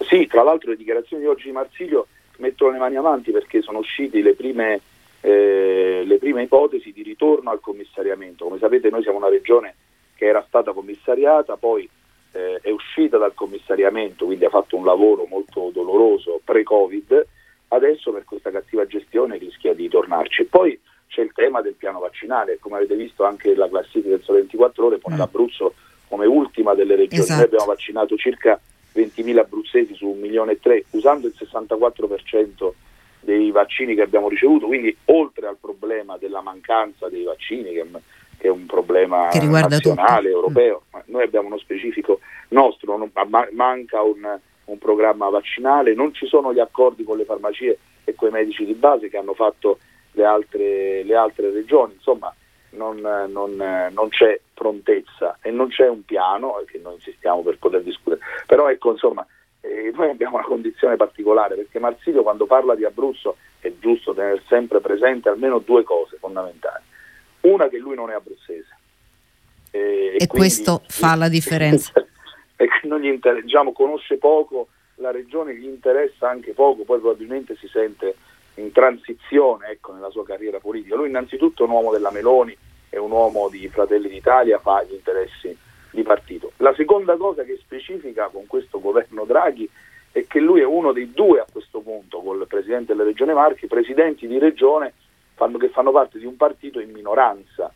Sì, tra l'altro le dichiarazioni di oggi di Marsilio mettono le mani avanti perché sono uscite le prime, eh, le prime ipotesi di ritorno al commissariamento. Come sapete noi siamo una regione che era stata commissariata, poi eh, è uscita dal commissariamento, quindi ha fatto un lavoro molto doloroso pre-Covid, adesso per questa cattiva gestione rischia di tornarci. Poi c'è il tema del piano vaccinale, come avete visto anche la classifica del Sole 24 Ore pone mm. l'Abruzzo come ultima delle regioni. Esatto. Noi abbiamo vaccinato circa 20.000 abruzzesi su 1 milione e 3, usando il 64% dei vaccini che abbiamo ricevuto, quindi oltre al problema della mancanza dei vaccini, che, che è un problema nazionale, tutto. europeo, mm. noi abbiamo uno specifico nostro, non, manca un, un programma vaccinale, non ci sono gli accordi con le farmacie e con i medici di base che hanno fatto le altre, le altre regioni, insomma non, non, non, c'è prontezza e non c'è un piano che noi insistiamo per poter discutere, però ecco insomma eh, noi abbiamo una condizione particolare perché Marsilio quando parla di Abruzzo è giusto tenere sempre presente almeno due cose fondamentali, una che lui non è abruzzese. Eh, e, e quindi, questo fa la differenza. E che non gli inter- diciamo, conosce poco la regione, gli interessa anche poco, poi probabilmente si sente in transizione ecco, nella sua carriera politica. Lui innanzitutto è un uomo della Meloni, è un uomo di Fratelli d'Italia, fa gli interessi di partito. La seconda cosa che specifica con questo governo Draghi è che lui è uno dei due a questo punto, con il Presidente della Regione Marchi, presidenti di regione fanno, che fanno parte di un partito in minoranza.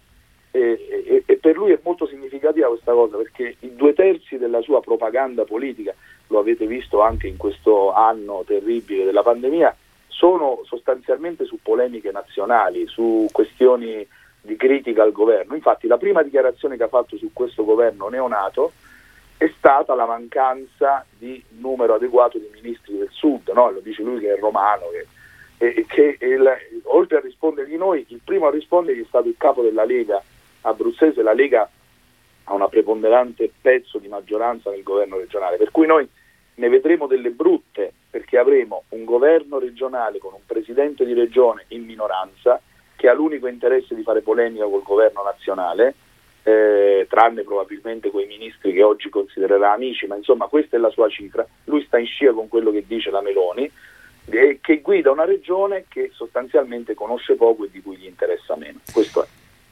E, e, e, per lui è molto significativa questa cosa perché i due terzi della sua propaganda politica, lo avete visto anche in questo anno terribile della pandemia, sono sostanzialmente su polemiche nazionali, su questioni di critica al governo. Infatti la prima dichiarazione che ha fatto su questo governo neonato è stata la mancanza di numero adeguato di ministri del sud, no? lo dice lui che è romano, che, e, che il, oltre a rispondergli noi, il primo a rispondergli è stato il capo della Lega abruzzese, la Lega ha una preponderante pezzo di maggioranza nel governo regionale, per cui noi ne vedremo delle brutte perché avremo un governo regionale con un presidente di regione in minoranza che ha l'unico interesse di fare polemica col governo nazionale, eh, tranne probabilmente quei ministri che oggi considererà amici, ma insomma questa è la sua cifra. Lui sta in scia con quello che dice la Meloni, eh, che guida una regione che sostanzialmente conosce poco e di cui gli interessa meno. Questo è.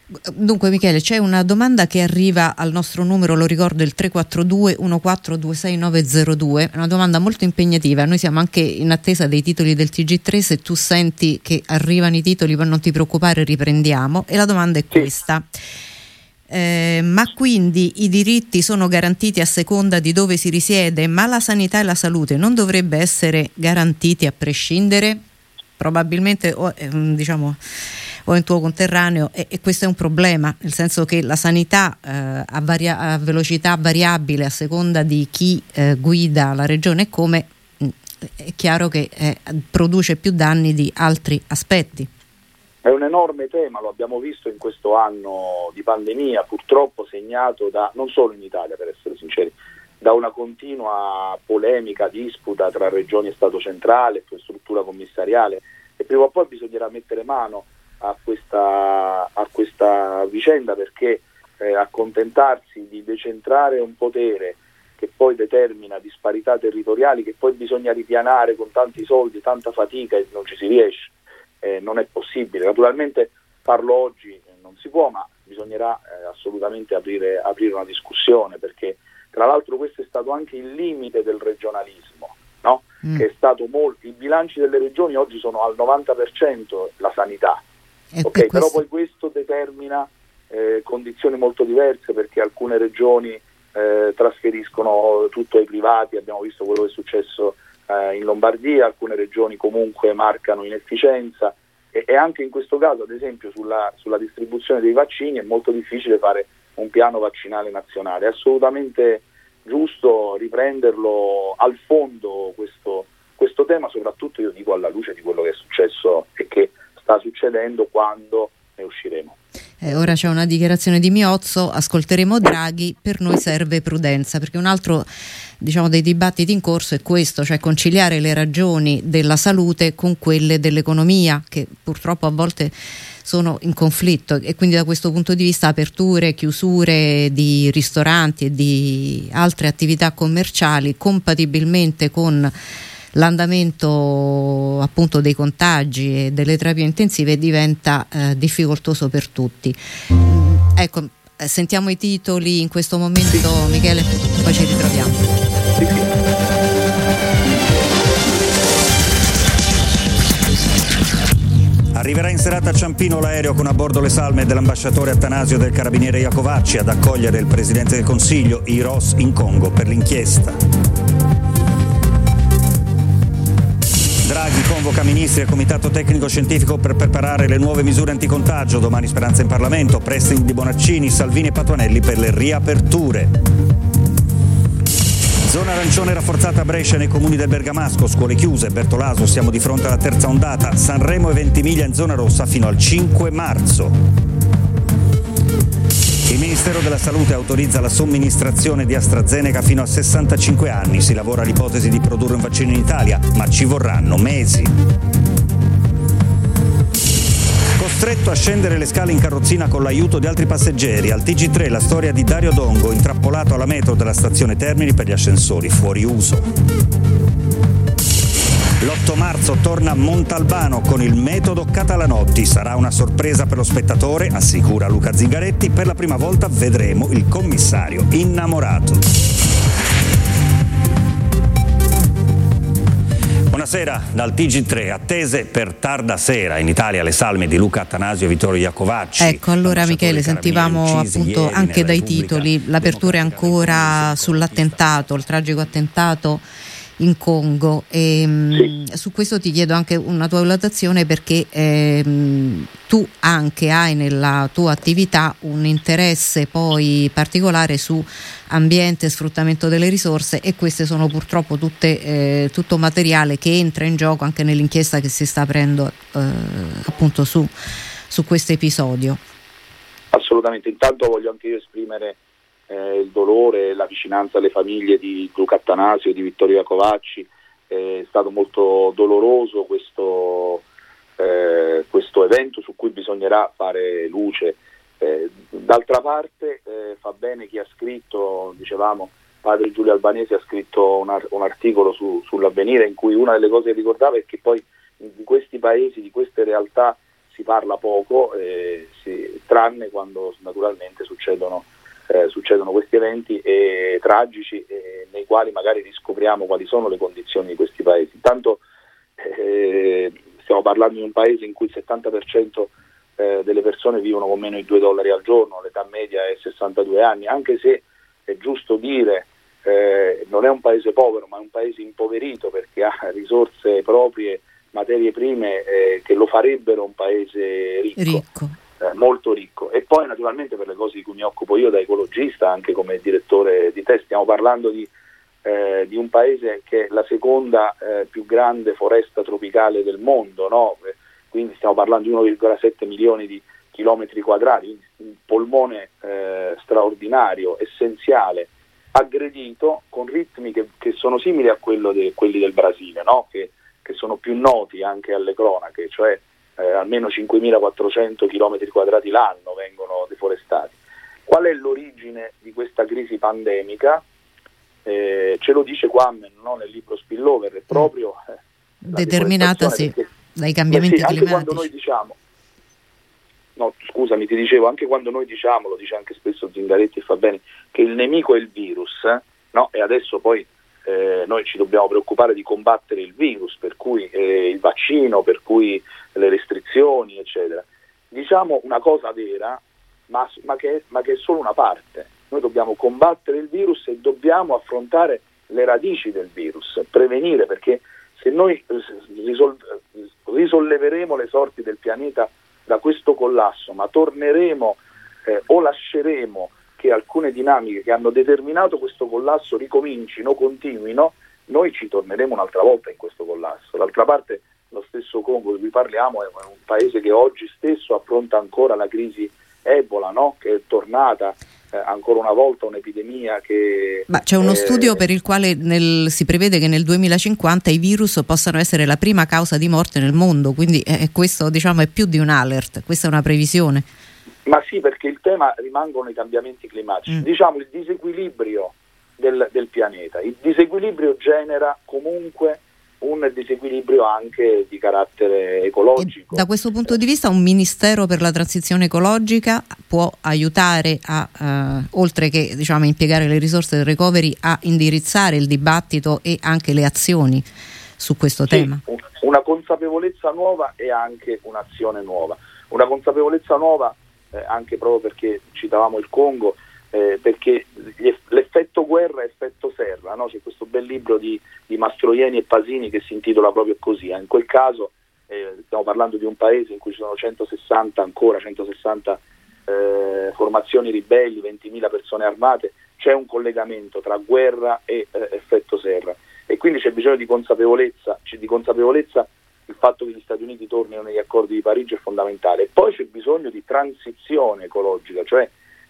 Dunque Michele, c'è una domanda che arriva al nostro numero, lo ricordo, il 342 1426902, una domanda molto impegnativa, noi siamo anche in attesa dei titoli del TG3, se tu senti che arrivano i titoli non ti preoccupare, riprendiamo. E la domanda è questa. Eh, ma quindi i diritti sono garantiti a seconda di dove si risiede, ma la sanità e la salute non dovrebbe essere garantiti a prescindere? Probabilmente, eh, diciamo, o in tuo conterraneo e, e, questo è un problema, nel senso che la sanità eh, a, varia- a, velocità variabile a seconda di chi eh, guida la regione e come mh, mm, è chiaro che eh, produce più danni di altri aspetti. È un enorme tema, lo abbiamo visto in questo anno di pandemia, purtroppo segnato da, non solo in Italia per essere sinceri, da una continua polemica, disputa tra regioni e Stato centrale, struttura commissariale e prima o poi bisognerà mettere mano a questa, a questa vicenda perché eh, accontentarsi di decentrare un potere che poi determina disparità territoriali che poi bisogna ripianare con tanti soldi, tanta fatica e non ci si riesce, eh, non è possibile. Naturalmente farlo oggi eh, non si può, ma bisognerà eh, assolutamente aprire, aprire, una discussione perché tra l'altro questo è stato anche il limite del regionalismo, no? mm. che è stato molto, i bilanci delle regioni oggi sono al 90% la sanità, Okay, però poi questo determina eh, condizioni molto diverse perché alcune regioni eh, trasferiscono tutto ai privati, abbiamo visto quello che è successo eh, in Lombardia, alcune regioni comunque marcano inefficienza. E, e anche in questo caso ad esempio sulla, sulla, distribuzione dei vaccini è molto difficile fare un piano vaccinale nazionale, è assolutamente giusto riprenderlo al fondo questo, questo tema, soprattutto io dico alla luce di quello che è successo e che sta succedendo quando ne usciremo. Eh, ora c'è una dichiarazione di Miozzo, ascolteremo Draghi, per noi serve prudenza, perché un altro diciamo, dei dibattiti in corso è questo, cioè conciliare le ragioni della salute con quelle dell'economia, che purtroppo a volte sono in conflitto e quindi da questo punto di vista aperture, chiusure di ristoranti e di altre attività commerciali compatibilmente con l'andamento appunto dei contagi e delle terapie intensive diventa eh, difficoltoso per tutti. Mm, ecco, eh, sentiamo i titoli in questo momento Michele, poi ci ritroviamo. Arriverà in serata a Ciampino l'aereo con a bordo le salme dell'ambasciatore Attanasio del carabiniere Iacovacci ad accogliere il presidente del Consiglio, Iros, in Congo per l'inchiesta. Draghi convoca ministri e comitato tecnico scientifico per preparare le nuove misure anticontagio. Domani speranza in Parlamento, pressing di Bonaccini, Salvini e Patuanelli per le riaperture. Zona arancione rafforzata a Brescia nei comuni del Bergamasco, scuole chiuse, Bertolaso, siamo di fronte alla terza ondata, Sanremo e Ventimiglia in zona rossa fino al 5 marzo. Il Ministero della Salute autorizza la somministrazione di AstraZeneca fino a 65 anni. Si lavora all'ipotesi di produrre un vaccino in Italia, ma ci vorranno mesi. Costretto a scendere le scale in carrozzina con l'aiuto di altri passeggeri, al TG3 la storia di Dario Dongo intrappolato alla metro della stazione Termini per gli ascensori fuori uso. L'8 marzo torna Montalbano con il metodo Catalanotti. Sarà una sorpresa per lo spettatore, assicura Luca Zingaretti. Per la prima volta vedremo il commissario innamorato. Buonasera dal TG3, attese per tarda sera in Italia le salme di Luca Attanasio e Vittorio Iacovacci. Ecco, allora Michele, sentivamo appunto anche dai titoli l'apertura è ancora sull'attentato, il tragico attentato in Congo e sì. su questo ti chiedo anche una tua valutazione perché ehm, tu anche hai nella tua attività un interesse poi particolare su ambiente, sfruttamento delle risorse e queste sono purtroppo tutte, eh, tutto materiale che entra in gioco anche nell'inchiesta che si sta aprendo eh, appunto su, su questo episodio. Assolutamente, intanto voglio anche io esprimere eh, il dolore e la vicinanza alle famiglie di Luca Attanasio e di Vittorio Iacovacci. È stato molto doloroso questo, eh, questo evento su cui bisognerà fare luce. Eh, d'altra parte eh, fa bene chi ha scritto, dicevamo, padre Giulio Albanese ha scritto un, ar- un articolo su- sull'avvenire in cui una delle cose che ricordava è che poi di questi paesi, di queste realtà si parla poco, eh, si, tranne quando naturalmente succedono, eh, succedono questi eventi eh, tragici nei quali magari riscopriamo quali sono le condizioni di questi paesi. Intanto eh, stiamo parlando di un paese in cui il 70% eh, delle persone vivono con meno di 2 dollari al giorno, l'età media è 62 anni, anche se è giusto dire eh, non è un paese povero ma è un paese impoverito perché ha risorse proprie, materie prime eh, che lo farebbero un paese ricco. ricco. Eh, molto ricco e poi naturalmente per le cose di cui mi occupo io da ecologista anche come direttore di te stiamo parlando di, eh, di un paese che è la seconda eh, più grande foresta tropicale del mondo no? quindi stiamo parlando di 1,7 milioni di chilometri quadrati un polmone eh, straordinario, essenziale aggredito con ritmi che, che sono simili a de, quelli del Brasile, no? che, che, sono più noti anche alle cronache, cioè eh, almeno 5.400 km quadrati l'anno vengono deforestati. Qual è l'origine di questa crisi pandemica? Eh, ce lo dice Quammen no? nel libro Spillover, è proprio eh, determinata sì, perché, dai cambiamenti sì, climatici. Anche quando noi diciamo no, scusami, ti dicevo, anche quando noi diciamo, lo dice anche spesso Zingaretti e fa bene, che il nemico è il virus, eh? no? e adesso poi eh, noi ci dobbiamo preoccupare di combattere il virus, per cui eh, il vaccino, per cui le restrizioni, eccetera. Diciamo una cosa vera, ma, ma, che, ma che è solo una parte. Noi dobbiamo combattere il virus e dobbiamo affrontare le radici del virus, prevenire, perché se noi risol- risolleveremo le sorti del pianeta da questo collasso, ma torneremo eh, o lasceremo che alcune dinamiche che hanno determinato questo collasso ricomincino, continuino, noi ci torneremo un'altra volta in questo collasso. D'altra parte lo stesso Congo di cui parliamo è un paese che oggi stesso affronta ancora la crisi Ebola, no? che è tornata eh, ancora una volta un'epidemia che... Ma c'è uno eh, studio per il quale nel, si prevede che nel 2050 i virus possano essere la prima causa di morte nel mondo, quindi eh, questo diciamo, è più di un alert, questa è una previsione. Ma sì, perché il tema rimangono i cambiamenti climatici, mm. diciamo il disequilibrio del, del pianeta. Il disequilibrio genera comunque un disequilibrio anche di carattere ecologico. E da questo punto di vista un Ministero per la transizione ecologica può aiutare a, eh, oltre che diciamo, impiegare le risorse del recovery, a indirizzare il dibattito e anche le azioni su questo sì, tema? Una consapevolezza nuova e anche un'azione nuova. Una consapevolezza nuova eh, anche proprio perché citavamo il Congo, eh, perché l'effetto guerra è effetto serra, no? c'è questo bel libro di, di, Mastroieni e Pasini che si intitola proprio così, eh. in quel caso eh, stiamo parlando di un paese in cui ci sono 160 ancora, 160 eh, formazioni ribelli, 20.000 persone armate, c'è un collegamento tra guerra e eh, effetto serra e quindi c'è bisogno di consapevolezza, di consapevolezza il fatto che gli Stati Uniti tornino negli accordi di Parigi è fondamentale. Poi c'è bisogno di transizione ecologica, cioè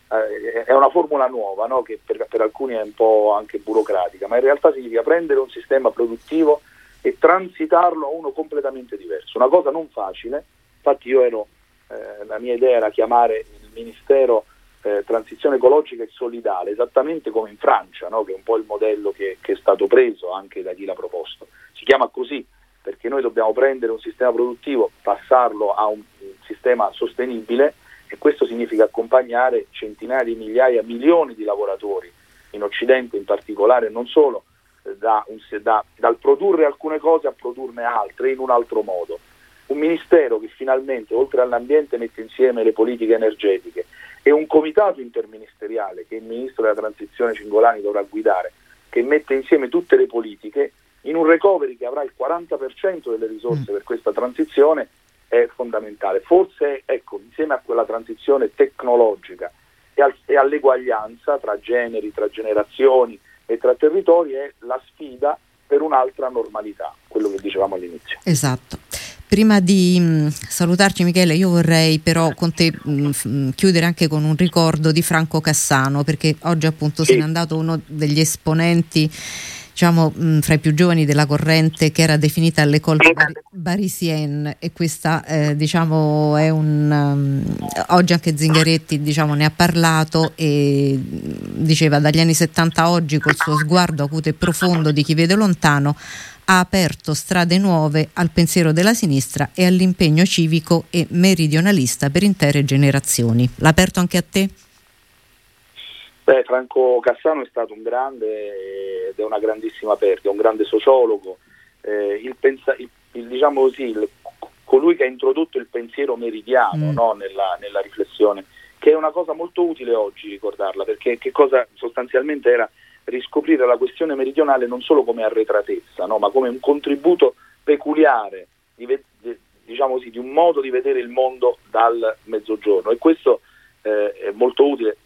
eh, è una formula nuova no? che per, per, alcuni è un po' anche burocratica, ma in realtà significa prendere un sistema produttivo e transitarlo a uno completamente diverso. Una cosa non facile, infatti io ero, eh, la mia idea era chiamare il Ministero eh, Transizione Ecologica e Solidale, esattamente come in Francia, no? che è un po' il modello che, che è stato preso anche da chi l'ha proposto. Si chiama così perché noi dobbiamo prendere un sistema produttivo, passarlo a un sistema sostenibile e questo significa accompagnare centinaia di migliaia, milioni di lavoratori in Occidente in particolare, non solo eh, da un, da, dal produrre alcune cose a produrne altre in un altro modo. Un ministero che finalmente, oltre all'ambiente, mette insieme le politiche energetiche e un comitato interministeriale che il ministro della transizione Cingolani dovrà guidare, che mette insieme tutte le politiche in un recovery che avrà il 40% delle risorse mm. per questa transizione è fondamentale. Forse, ecco, insieme a quella transizione tecnologica e, al, e all'eguaglianza tra generi, tra generazioni e tra territori è la sfida per un'altra normalità, quello che dicevamo all'inizio. Esatto. Prima di mm, salutarci Michele, io vorrei però con te mh, mm, mm, chiudere anche con un ricordo di Franco Cassano, perché oggi appunto sì. se n'è andato uno degli esponenti diciamo, mh, fra i più giovani della corrente che era definita l'École bar- Barisienne e questa eh, diciamo, è un... Um, oggi anche Zingaretti diciamo, ne ha parlato e diceva dagli anni 70 a oggi col suo sguardo acuto e profondo di chi vede lontano ha aperto strade nuove al pensiero della sinistra e all'impegno civico e meridionalista per intere generazioni. L'ha aperto anche a te? Beh, Franco Cassano è stato un grande ed è una grandissima perdita, un grande sociologo, eh, il pensa- il, il, diciamo così, colui che ha introdotto il pensiero meridiano mm. no, nella, nella, riflessione, che è una cosa molto utile oggi ricordarla, perché che cosa sostanzialmente era riscoprire la questione meridionale non solo come arretratezza, no, ma come un contributo peculiare di, di, diciamo così, di, un modo di vedere il mondo dal mezzogiorno e questo eh, è molto utile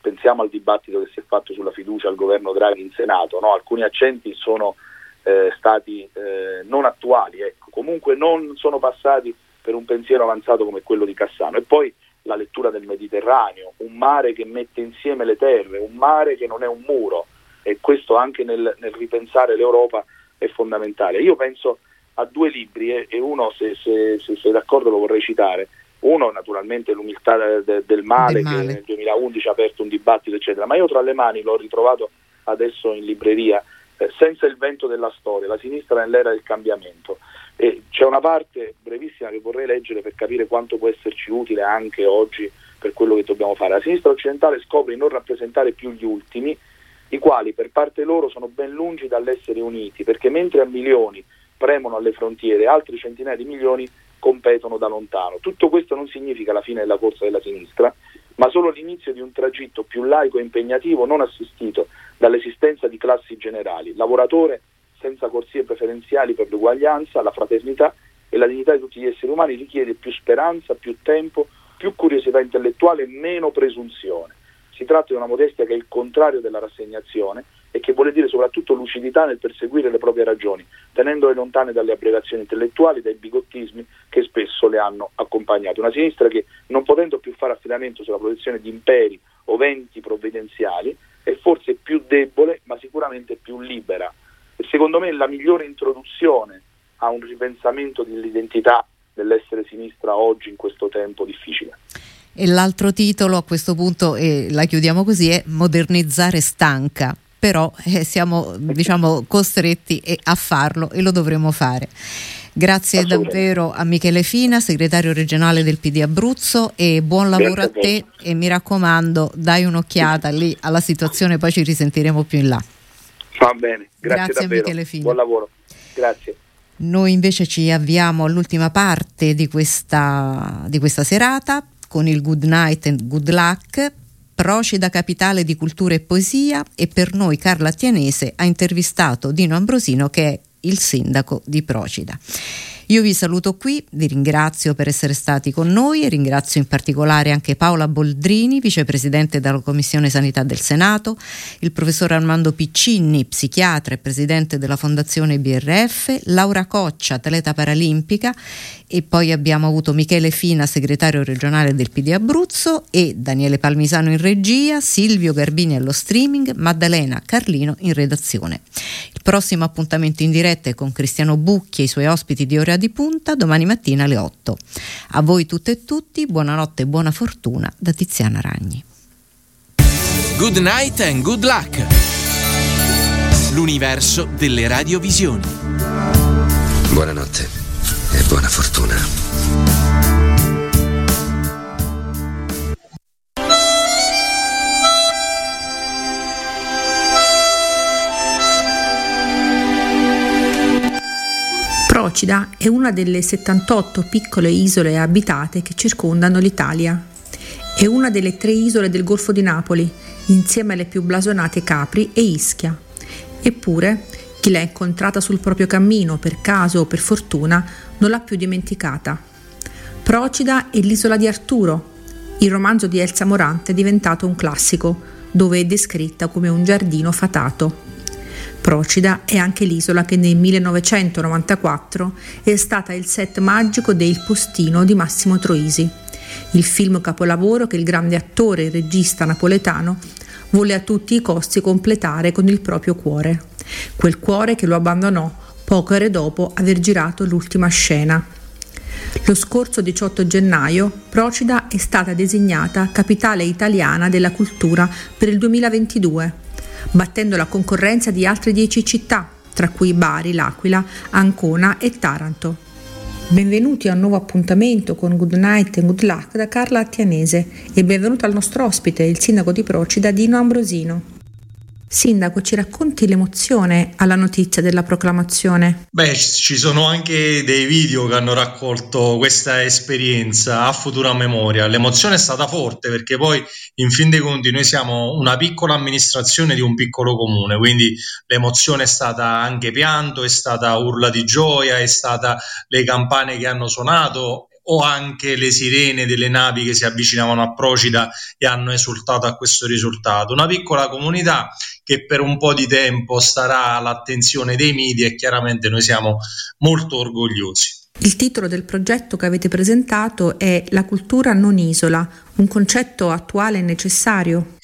pensiamo al dibattito che si è fatto sulla fiducia al governo Draghi in Senato, no? alcuni accenti sono eh, stati eh, non attuali, ecco. comunque non sono passati per un pensiero avanzato come quello di Cassano. E poi la lettura del Mediterraneo, un mare che mette insieme le terre, un mare che non è un muro e questo anche nel, nel ripensare l'Europa è fondamentale. Io penso a due libri eh, e uno se, se, se sei d'accordo lo vorrei citare. Uno naturalmente l'umiltà de, del, male, del male che nel 2011 ha aperto un dibattito eccetera, ma io tra le mani l'ho ritrovato adesso in libreria eh, senza il vento della storia, la sinistra nell'era del cambiamento. E c'è una parte brevissima che vorrei leggere per capire quanto può esserci utile anche oggi per quello che dobbiamo fare. La sinistra occidentale scopre di non rappresentare più gli ultimi, i quali per parte loro sono ben lungi dall'essere uniti, perché mentre a milioni premono alle frontiere, altri centinaia di milioni competono da lontano. Tutto questo non significa la fine della corsa della sinistra, ma solo l'inizio di un tragitto più laico e impegnativo non assistito dall'esistenza di classi generali, lavoratore senza corsie preferenziali per l'uguaglianza, la fraternità e la dignità di tutti gli esseri umani richiede più speranza, più tempo, più curiosità intellettuale e meno presunzione. Si tratta di una modestia che è il contrario della rassegnazione e che vuole dire soprattutto lucidità nel perseguire le proprie ragioni, tenendole lontane dalle abbreviazioni intellettuali, dai bigottismi che spesso le hanno accompagnate. Una sinistra che, non potendo più fare affidamento sulla protezione di imperi o venti provvidenziali, è forse più debole, ma sicuramente più libera. E secondo me la migliore introduzione a un ripensamento dell'identità dell'essere sinistra oggi in questo tempo difficile. E l'altro titolo a questo punto, e la chiudiamo così, è Modernizzare stanca, però eh, siamo diciamo, costretti a farlo e lo dovremo fare. Grazie davvero a Michele Fina, segretario regionale del PD Abruzzo e buon lavoro a te e mi raccomando dai un'occhiata lì alla situazione, poi ci risentiremo più in là. Va bene, grazie, grazie a Michele Fina. Buon lavoro, grazie. Noi invece ci avviamo all'ultima parte di questa, di questa serata con il Good Night and Good Luck, Procida capitale di cultura e poesia e per noi Carla Tianese ha intervistato Dino Ambrosino che è il sindaco di Procida. Io vi saluto qui, vi ringrazio per essere stati con noi e ringrazio in particolare anche Paola Boldrini, vicepresidente della Commissione Sanità del Senato, il professor Armando Piccini, psichiatra e presidente della Fondazione BRF, Laura Coccia, atleta paralimpica e poi abbiamo avuto Michele Fina, segretario regionale del PD Abruzzo e Daniele Palmisano in regia, Silvio Garbini allo streaming, Maddalena Carlino in redazione. Prossimo appuntamento in diretta è con Cristiano Bucchi e i suoi ospiti di ora di punta domani mattina alle 8. A voi tutte e tutti, buonanotte e buona fortuna da Tiziana Ragni. Good night and good luck. L'universo delle radiovisioni. Buonanotte e buona fortuna. Procida è una delle 78 piccole isole abitate che circondano l'Italia. È una delle tre isole del Golfo di Napoli, insieme alle più blasonate Capri e Ischia. Eppure, chi l'ha incontrata sul proprio cammino, per caso o per fortuna, non l'ha più dimenticata. Procida è l'isola di Arturo. Il romanzo di Elsa Morante è diventato un classico, dove è descritta come un giardino fatato. Procida è anche l'isola che nel 1994 è stata il set magico de Il Postino di Massimo Troisi, il film capolavoro che il grande attore e regista napoletano volle a tutti i costi completare con il proprio cuore, quel cuore che lo abbandonò poche ore dopo aver girato l'ultima scena. Lo scorso 18 gennaio Procida è stata designata capitale italiana della cultura per il 2022 battendo la concorrenza di altre 10 città, tra cui Bari, L'Aquila, Ancona e Taranto. Benvenuti a un nuovo appuntamento con Good Night and Good Luck da Carla Attianese e benvenuto al nostro ospite, il sindaco di Procida Dino Ambrosino. Sindaco, ci racconti l'emozione alla notizia della proclamazione? Beh, ci sono anche dei video che hanno raccolto questa esperienza a futura memoria. L'emozione è stata forte perché poi, in fin dei conti, noi siamo una piccola amministrazione di un piccolo comune, quindi l'emozione è stata anche pianto, è stata urla di gioia, è stata le campane che hanno suonato o anche le sirene delle navi che si avvicinavano a Procida e hanno esultato a questo risultato. Una piccola comunità che per un po' di tempo starà all'attenzione dei media e chiaramente noi siamo molto orgogliosi. Il titolo del progetto che avete presentato è La cultura non isola, un concetto attuale e necessario.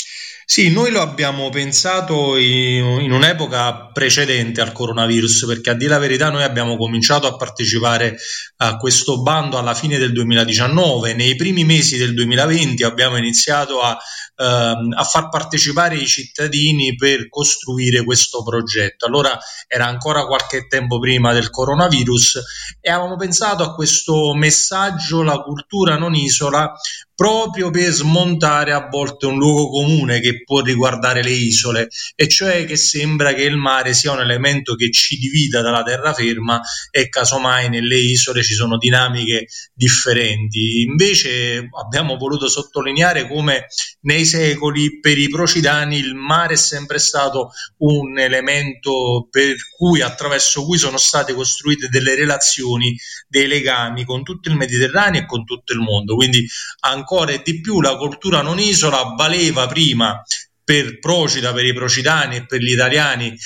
Sì, noi lo abbiamo pensato in, un'epoca precedente al coronavirus, perché a dire la verità noi abbiamo cominciato a partecipare a questo bando alla fine del 2019, nei primi mesi del 2020 abbiamo iniziato a, ehm, a far partecipare i cittadini per costruire questo progetto. Allora era ancora qualche tempo prima del coronavirus e avevamo pensato a questo messaggio, la cultura non isola, proprio per smontare a volte un luogo comune che può riguardare le isole, e cioè che sembra che il mare sia un elemento che ci divida dalla terraferma e casomai nelle isole ci sono dinamiche differenti. Invece abbiamo voluto sottolineare come nei secoli per i procidani il mare è sempre stato un elemento per cui attraverso cui sono state costruite delle relazioni, dei legami con tutto il Mediterraneo e con tutto il mondo. Quindi ancora di più la cultura non isola valeva prima per Procida, per i procidani e per gli italiani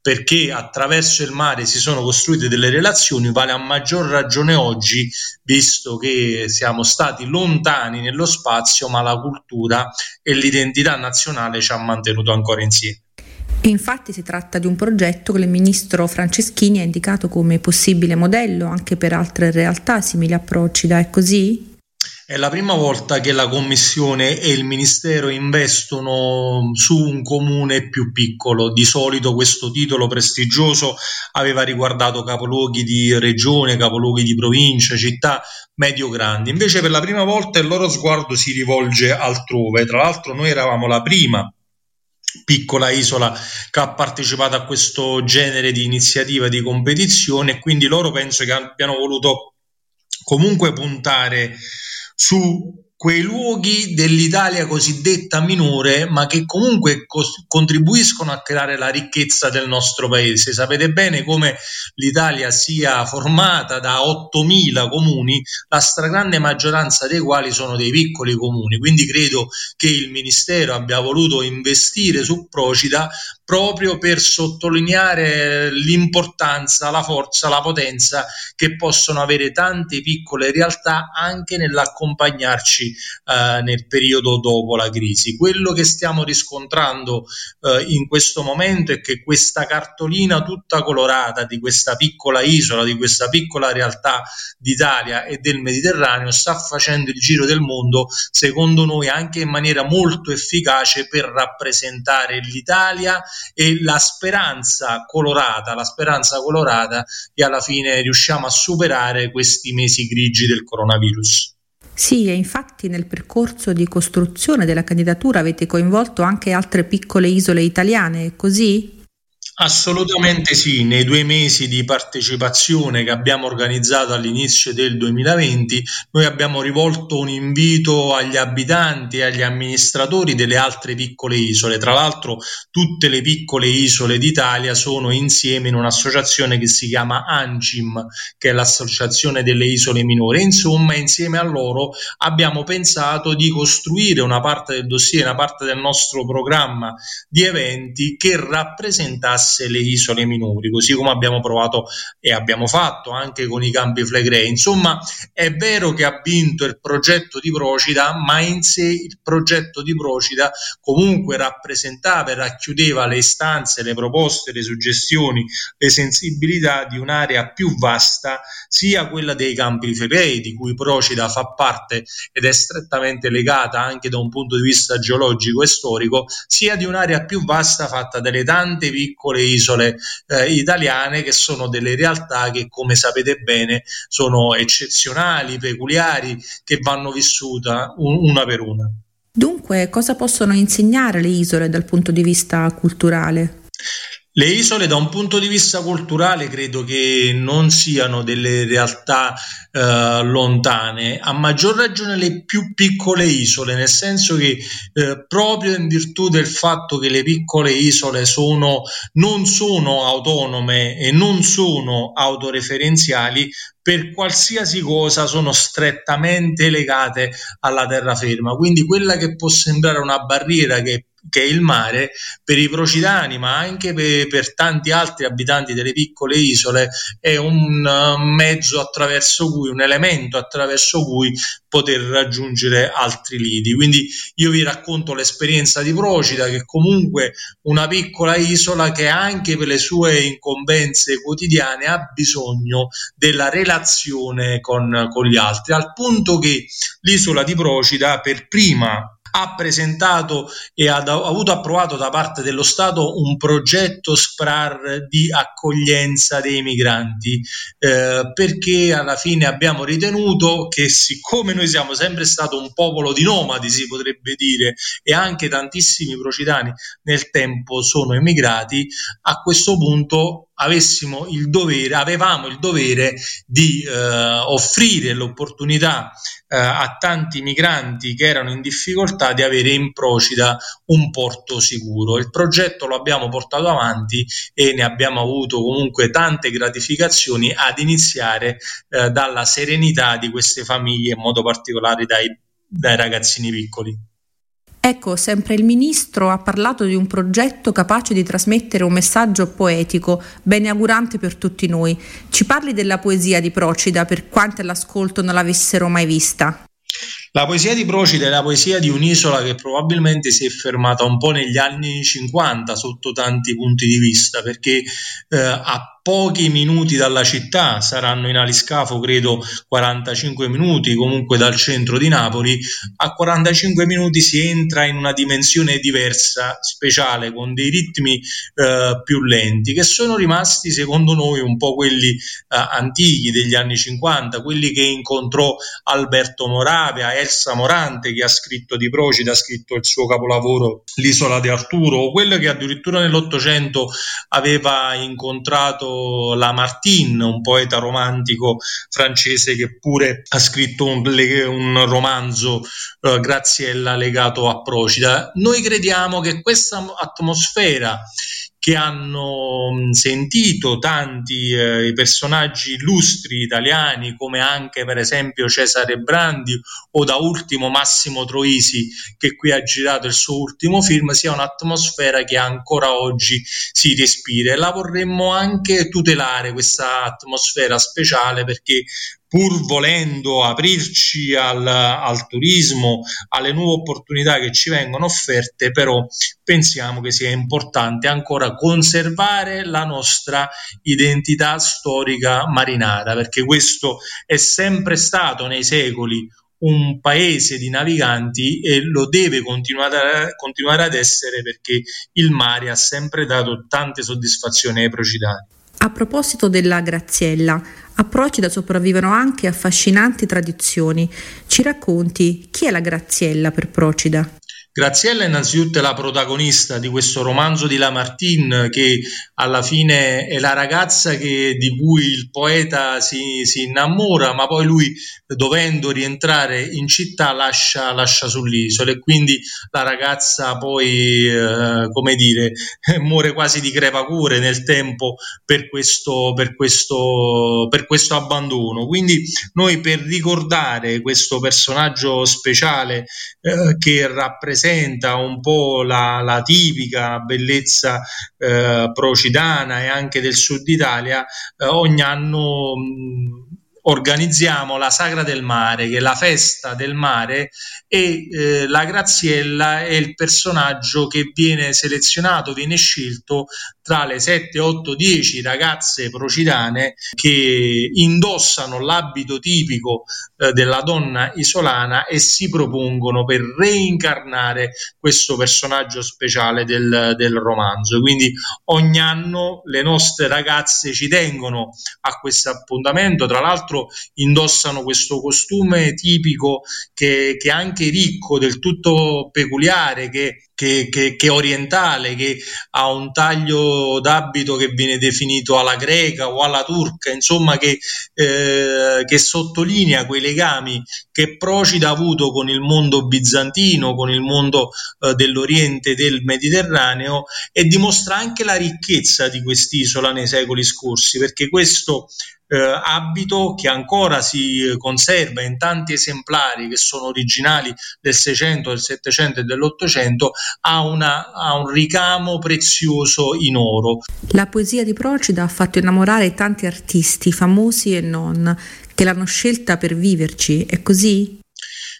perché attraverso il mare si sono costruite delle relazioni, vale a maggior ragione oggi, visto che siamo stati lontani nello spazio, ma la cultura e l'identità nazionale ci hanno mantenuto ancora insieme. Infatti si tratta di un progetto che il ministro Franceschini ha indicato come possibile modello anche per altre realtà simili a Procida, è così? È la prima volta che la Commissione e il Ministero investono su un comune più piccolo. Di solito questo titolo prestigioso aveva riguardato capoluoghi di regione, capoluoghi di provincia, città medio-grandi. Invece per la prima volta il loro sguardo si rivolge altrove. Tra l'altro noi eravamo la prima piccola isola che ha partecipato a questo genere di iniziativa di competizione quindi loro penso che abbiano voluto comunque puntare su quei luoghi dell'Italia cosiddetta minore, ma che comunque cos- contribuiscono a creare la ricchezza del nostro paese. Sapete bene come l'Italia sia formata da 8.000 comuni, la stragrande maggioranza dei quali sono dei piccoli comuni. Quindi credo che il Ministero abbia voluto investire su Procida proprio per sottolineare l'importanza, la forza, la potenza che possono avere tante piccole realtà anche nell'accompagnarci eh, nel periodo dopo la crisi. Quello che stiamo riscontrando eh, in questo momento è che questa cartolina tutta colorata di questa piccola isola, di questa piccola realtà d'Italia e del Mediterraneo sta facendo il giro del mondo, secondo noi anche in maniera molto efficace per rappresentare l'Italia e la speranza colorata, la speranza colorata che alla fine riusciamo a superare questi mesi grigi del coronavirus. Sì, e infatti nel percorso di costruzione della candidatura avete coinvolto anche altre piccole isole italiane, è così? Assolutamente sì, nei due mesi di partecipazione che abbiamo organizzato all'inizio del 2020 noi abbiamo rivolto un invito agli abitanti e agli amministratori delle altre piccole isole. Tra l'altro tutte le piccole isole d'Italia sono insieme in un'associazione che si chiama ANCIM, che è l'associazione delle isole minori. Insomma, insieme a loro abbiamo pensato di costruire una parte del dossier, una parte del nostro programma di eventi che rappresentasse includasse le isole minori, così come abbiamo provato e abbiamo fatto anche con i campi Flegrei. Insomma, è vero che ha vinto il progetto di Procida, ma in sé il progetto di Procida comunque rappresentava e racchiudeva le istanze, le proposte, le suggestioni, le sensibilità di un'area più vasta, sia quella dei campi Flegrei, di cui Procida fa parte ed è strettamente legata anche da un punto di vista geologico e storico, sia di un'area più vasta fatta dalle tante piccole piccole isole eh, italiane che sono delle realtà che come sapete bene sono eccezionali, peculiari, che vanno vissute una per una. Dunque, cosa possono insegnare le isole dal punto di vista culturale? Le isole da un punto di vista culturale credo che non siano delle realtà eh, lontane, a maggior ragione le più piccole isole, nel senso che eh, proprio in virtù del fatto che le piccole isole sono, non sono autonome e non sono autoreferenziali, per qualsiasi cosa sono strettamente legate alla terraferma. Quindi quella che può sembrare una barriera che che è il mare, per i procidani, ma anche per, per, tanti altri abitanti delle piccole isole, è un mezzo attraverso cui, un elemento attraverso cui poter raggiungere altri lidi. Quindi io vi racconto l'esperienza di Procida, che comunque una piccola isola che anche per le sue incombenze quotidiane ha bisogno della relazione con, con gli altri, al punto che l'isola di Procida per prima ha presentato e ha, avuto approvato da parte dello Stato un progetto SPRAR di accoglienza dei migranti, eh, perché alla fine abbiamo ritenuto che siccome noi siamo sempre stato un popolo di nomadi, si potrebbe dire, e anche tantissimi procidani nel tempo sono emigrati, a questo punto avessimo il dovere, avevamo il dovere di eh, offrire l'opportunità eh, a tanti migranti che erano in difficoltà di avere in Procida un porto sicuro. Il progetto lo abbiamo portato avanti e ne abbiamo avuto comunque tante gratificazioni ad iniziare eh, dalla serenità di queste famiglie, in modo particolare dai, dai ragazzini piccoli. Ecco, sempre il ministro ha parlato di un progetto capace di trasmettere un messaggio poetico, beneaugurante per tutti noi. Ci parli della poesia di Procida per quanti all'ascolto non l'avessero mai vista. La poesia di Procida è la poesia di un'isola che probabilmente si è fermata un po' negli anni 50 sotto tanti punti di vista, perché eh, a pochi minuti dalla città, saranno in aliscafo credo 45 minuti, comunque dal centro di Napoli, a 45 minuti si entra in una dimensione diversa, speciale, con dei ritmi eh, più lenti, che sono rimasti secondo noi un po' quelli eh, antichi degli anni 50, quelli che incontrò Alberto Moravia, Elsa Morante che ha scritto di Procida, ha scritto il suo capolavoro L'isola di Arturo, o quello che addirittura nell'Ottocento aveva incontrato Lamartine, un poeta romantico francese che pure ha scritto un, un romanzo eh, Graziella legato a Procida. Noi crediamo che questa atmosfera che hanno sentito tanti eh, personaggi illustri italiani come anche per esempio Cesare Brandi o da ultimo Massimo Troisi che qui ha girato il suo ultimo film sia un'atmosfera che ancora oggi si respira. E la vorremmo anche tutelare questa atmosfera speciale perché pur volendo aprirci al, al, turismo, alle nuove opportunità che ci vengono offerte, però pensiamo che sia importante ancora conservare la nostra identità storica marinara, perché questo è sempre stato nei secoli un paese di naviganti e lo deve continuare, ad essere perché il mare ha sempre dato tante soddisfazioni ai procidani. A proposito della Graziella, a Procida sopravvivono anche affascinanti tradizioni. Ci racconti chi è la Graziella per Procida? Graziella innanzitutto è la protagonista di questo romanzo di Lamartine che alla fine è la ragazza che, di cui il poeta si, si, innamora, ma poi lui dovendo rientrare in città lascia, lascia sull'isola e quindi la ragazza poi, eh, come dire, muore quasi di crepacure nel tempo per questo, per, questo, per questo abbandono. Quindi noi per ricordare questo personaggio speciale eh, che rappresenta un po' la, la tipica bellezza eh, procidana e anche del sud Italia, eh, ogni anno mh, organizziamo la Sagra del Mare, che è la festa del mare, e eh, la Graziella è il personaggio che viene selezionato, viene scelto tra le 7, 8, 10 ragazze procidane che indossano l'abito tipico eh, della donna isolana e si propongono per reincarnare questo personaggio speciale del, del romanzo. Quindi ogni anno le nostre ragazze ci tengono a questo appuntamento, tra l'altro indossano questo costume tipico che, che è anche ricco, del tutto peculiare, che che, che, che, orientale, che ha un taglio d'abito che viene definito alla greca o alla turca, insomma che, eh, che sottolinea quei legami che Procida ha avuto con il mondo bizantino, con il mondo eh, dell'Oriente del Mediterraneo e dimostra anche la ricchezza di quest'isola nei secoli scorsi, perché questo eh, abito che ancora si conserva in tanti esemplari che sono originali del 600, del 700 e dell'Ottocento, ha, ha un ricamo prezioso in oro. La poesia di Procida ha fatto innamorare tanti artisti, famosi e non, che l'hanno scelta per viverci, è così?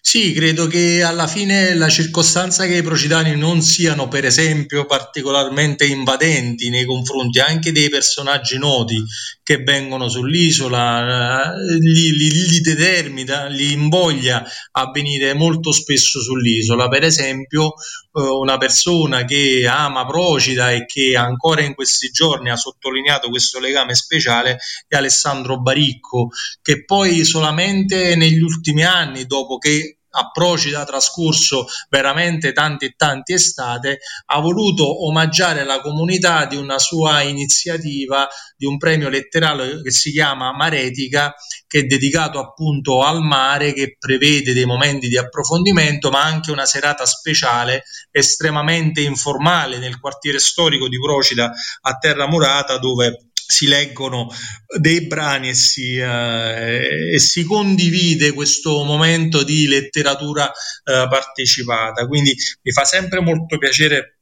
Sì, credo che alla fine la circostanza che i procidani non siano, per esempio, particolarmente invadenti nei confronti anche dei personaggi noti che vengono sull'isola, eh, li, li, li determina, li invoglia a venire molto spesso sull'isola. Per esempio, una persona che ama Procida e che ancora in questi giorni ha sottolineato questo legame speciale è Alessandro Baricco, che poi solamente negli ultimi anni, dopo che a Procida trascorso veramente tanti e tanti estate, ha voluto omaggiare la comunità di una sua iniziativa di un premio letterario che si chiama Maretica, che è dedicato appunto al mare, che prevede dei momenti di approfondimento, ma anche una serata speciale estremamente informale nel quartiere storico di Procida a Terra Murata, dove si leggono dei brani e si, eh, e si condivide questo momento di letteratura eh, partecipata. Quindi mi fa sempre molto piacere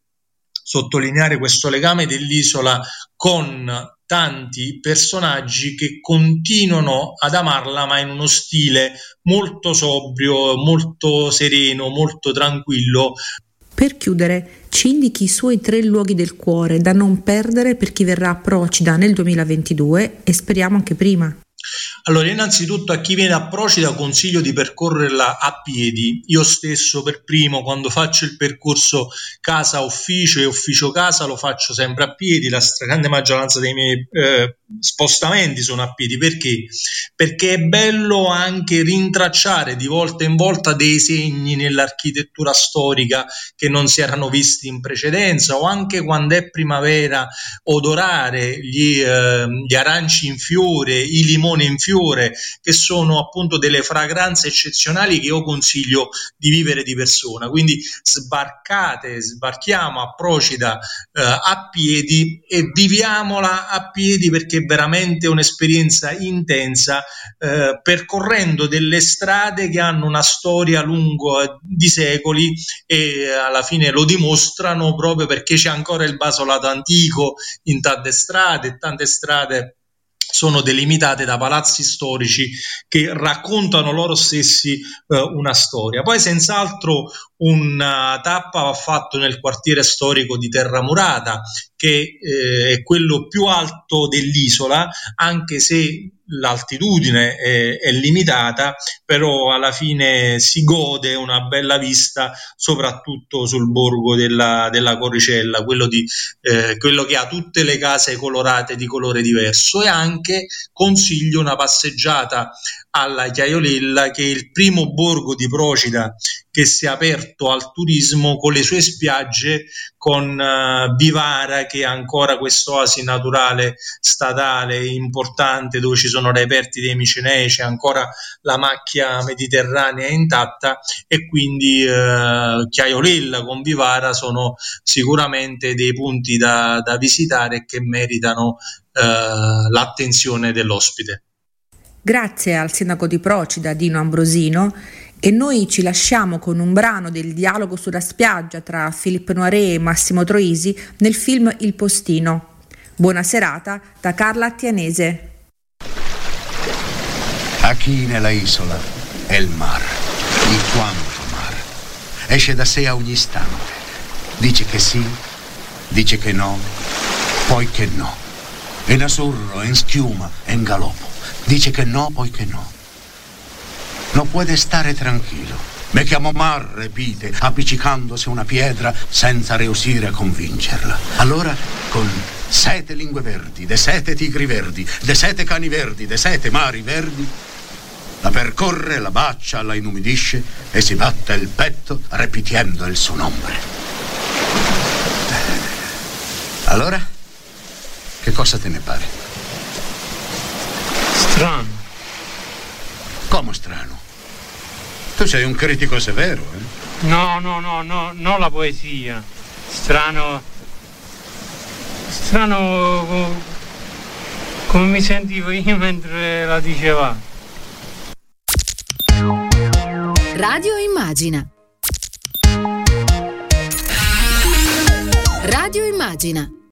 sottolineare questo legame dell'isola con tanti personaggi che continuano ad amarla ma in uno stile molto sobrio, molto sereno, molto tranquillo, per chiudere, ci indichi i suoi tre luoghi del cuore da non perdere per chi verrà a Procida nel 2022 e speriamo anche prima. Allora, innanzitutto a chi viene a Procida consiglio di percorrerla a piedi. Io stesso per primo, quando faccio il percorso casa-ufficio e ufficio-casa, lo faccio sempre a piedi. La stragrande maggioranza dei miei eh, spostamenti sono a piedi. Perché? Perché è bello anche rintracciare di volta in volta dei segni nell'architettura storica che non si erano visti in precedenza o anche quando è primavera odorare gli, eh, gli aranci in fiore, i limoni in fiore fiore, che sono appunto delle fragranze eccezionali che io consiglio di vivere di persona. Quindi sbarcate, sbarchiamo a Procida eh, a piedi e viviamola a piedi perché è veramente un'esperienza intensa, eh, percorrendo delle strade che hanno una storia lunga di secoli e alla fine lo dimostrano proprio perché c'è ancora il basolato antico in tante strade, tante strade sono delimitate da palazzi storici che raccontano loro stessi eh, una storia. Poi senz'altro una tappa va fatta nel quartiere storico di Terramurata, che eh, è quello più alto dell'isola, anche se l'altitudine è, è, limitata, però alla fine si gode una bella vista soprattutto sul borgo della, della Coricella, quello, di, eh, quello che ha tutte le case colorate di colore diverso. E anche consiglio una passeggiata alla Chiaiolella che è il primo borgo di Procida che si è aperto al turismo con le sue spiagge, con uh, Vivara che è ancora quest'oasi naturale statale importante dove ci sono reperti dei micenei, c'è ancora la macchia mediterranea intatta e quindi uh, Chiaiolella con Vivara sono sicuramente dei punti da, da visitare che meritano uh, l'attenzione dell'ospite. Grazie al sindaco di Procida, Dino Ambrosino, e noi ci lasciamo con un brano del dialogo sulla spiaggia tra Filippo Noiret e Massimo Troisi nel film Il Postino. Buona serata da Carla Attianese. Aquí nella isola è il mare, il quanto mare. Esce da sé a ogni istante. Dice che sì, dice che no, poi che no. In azzurro, in schiuma, in galoppo. Dice che no, poi che no. Non puede stare tranquillo. Me chiamo Mar, repite, appiccicandosi a una pietra senza riuscire a convincerla. Allora, con sette lingue verdi, de sette tigri verdi, de sette cani verdi, de sette mari verdi, la percorre, la bacia, la inumidisce e si batte il petto ripetendo il suo nome. Allora, che cosa te ne pare? Strano. Come strano? Tu sei un critico severo, eh? No, no, no, no, non la poesia. Strano. Strano come mi sentivo io mentre la diceva. Radio Immagina. Radio Immagina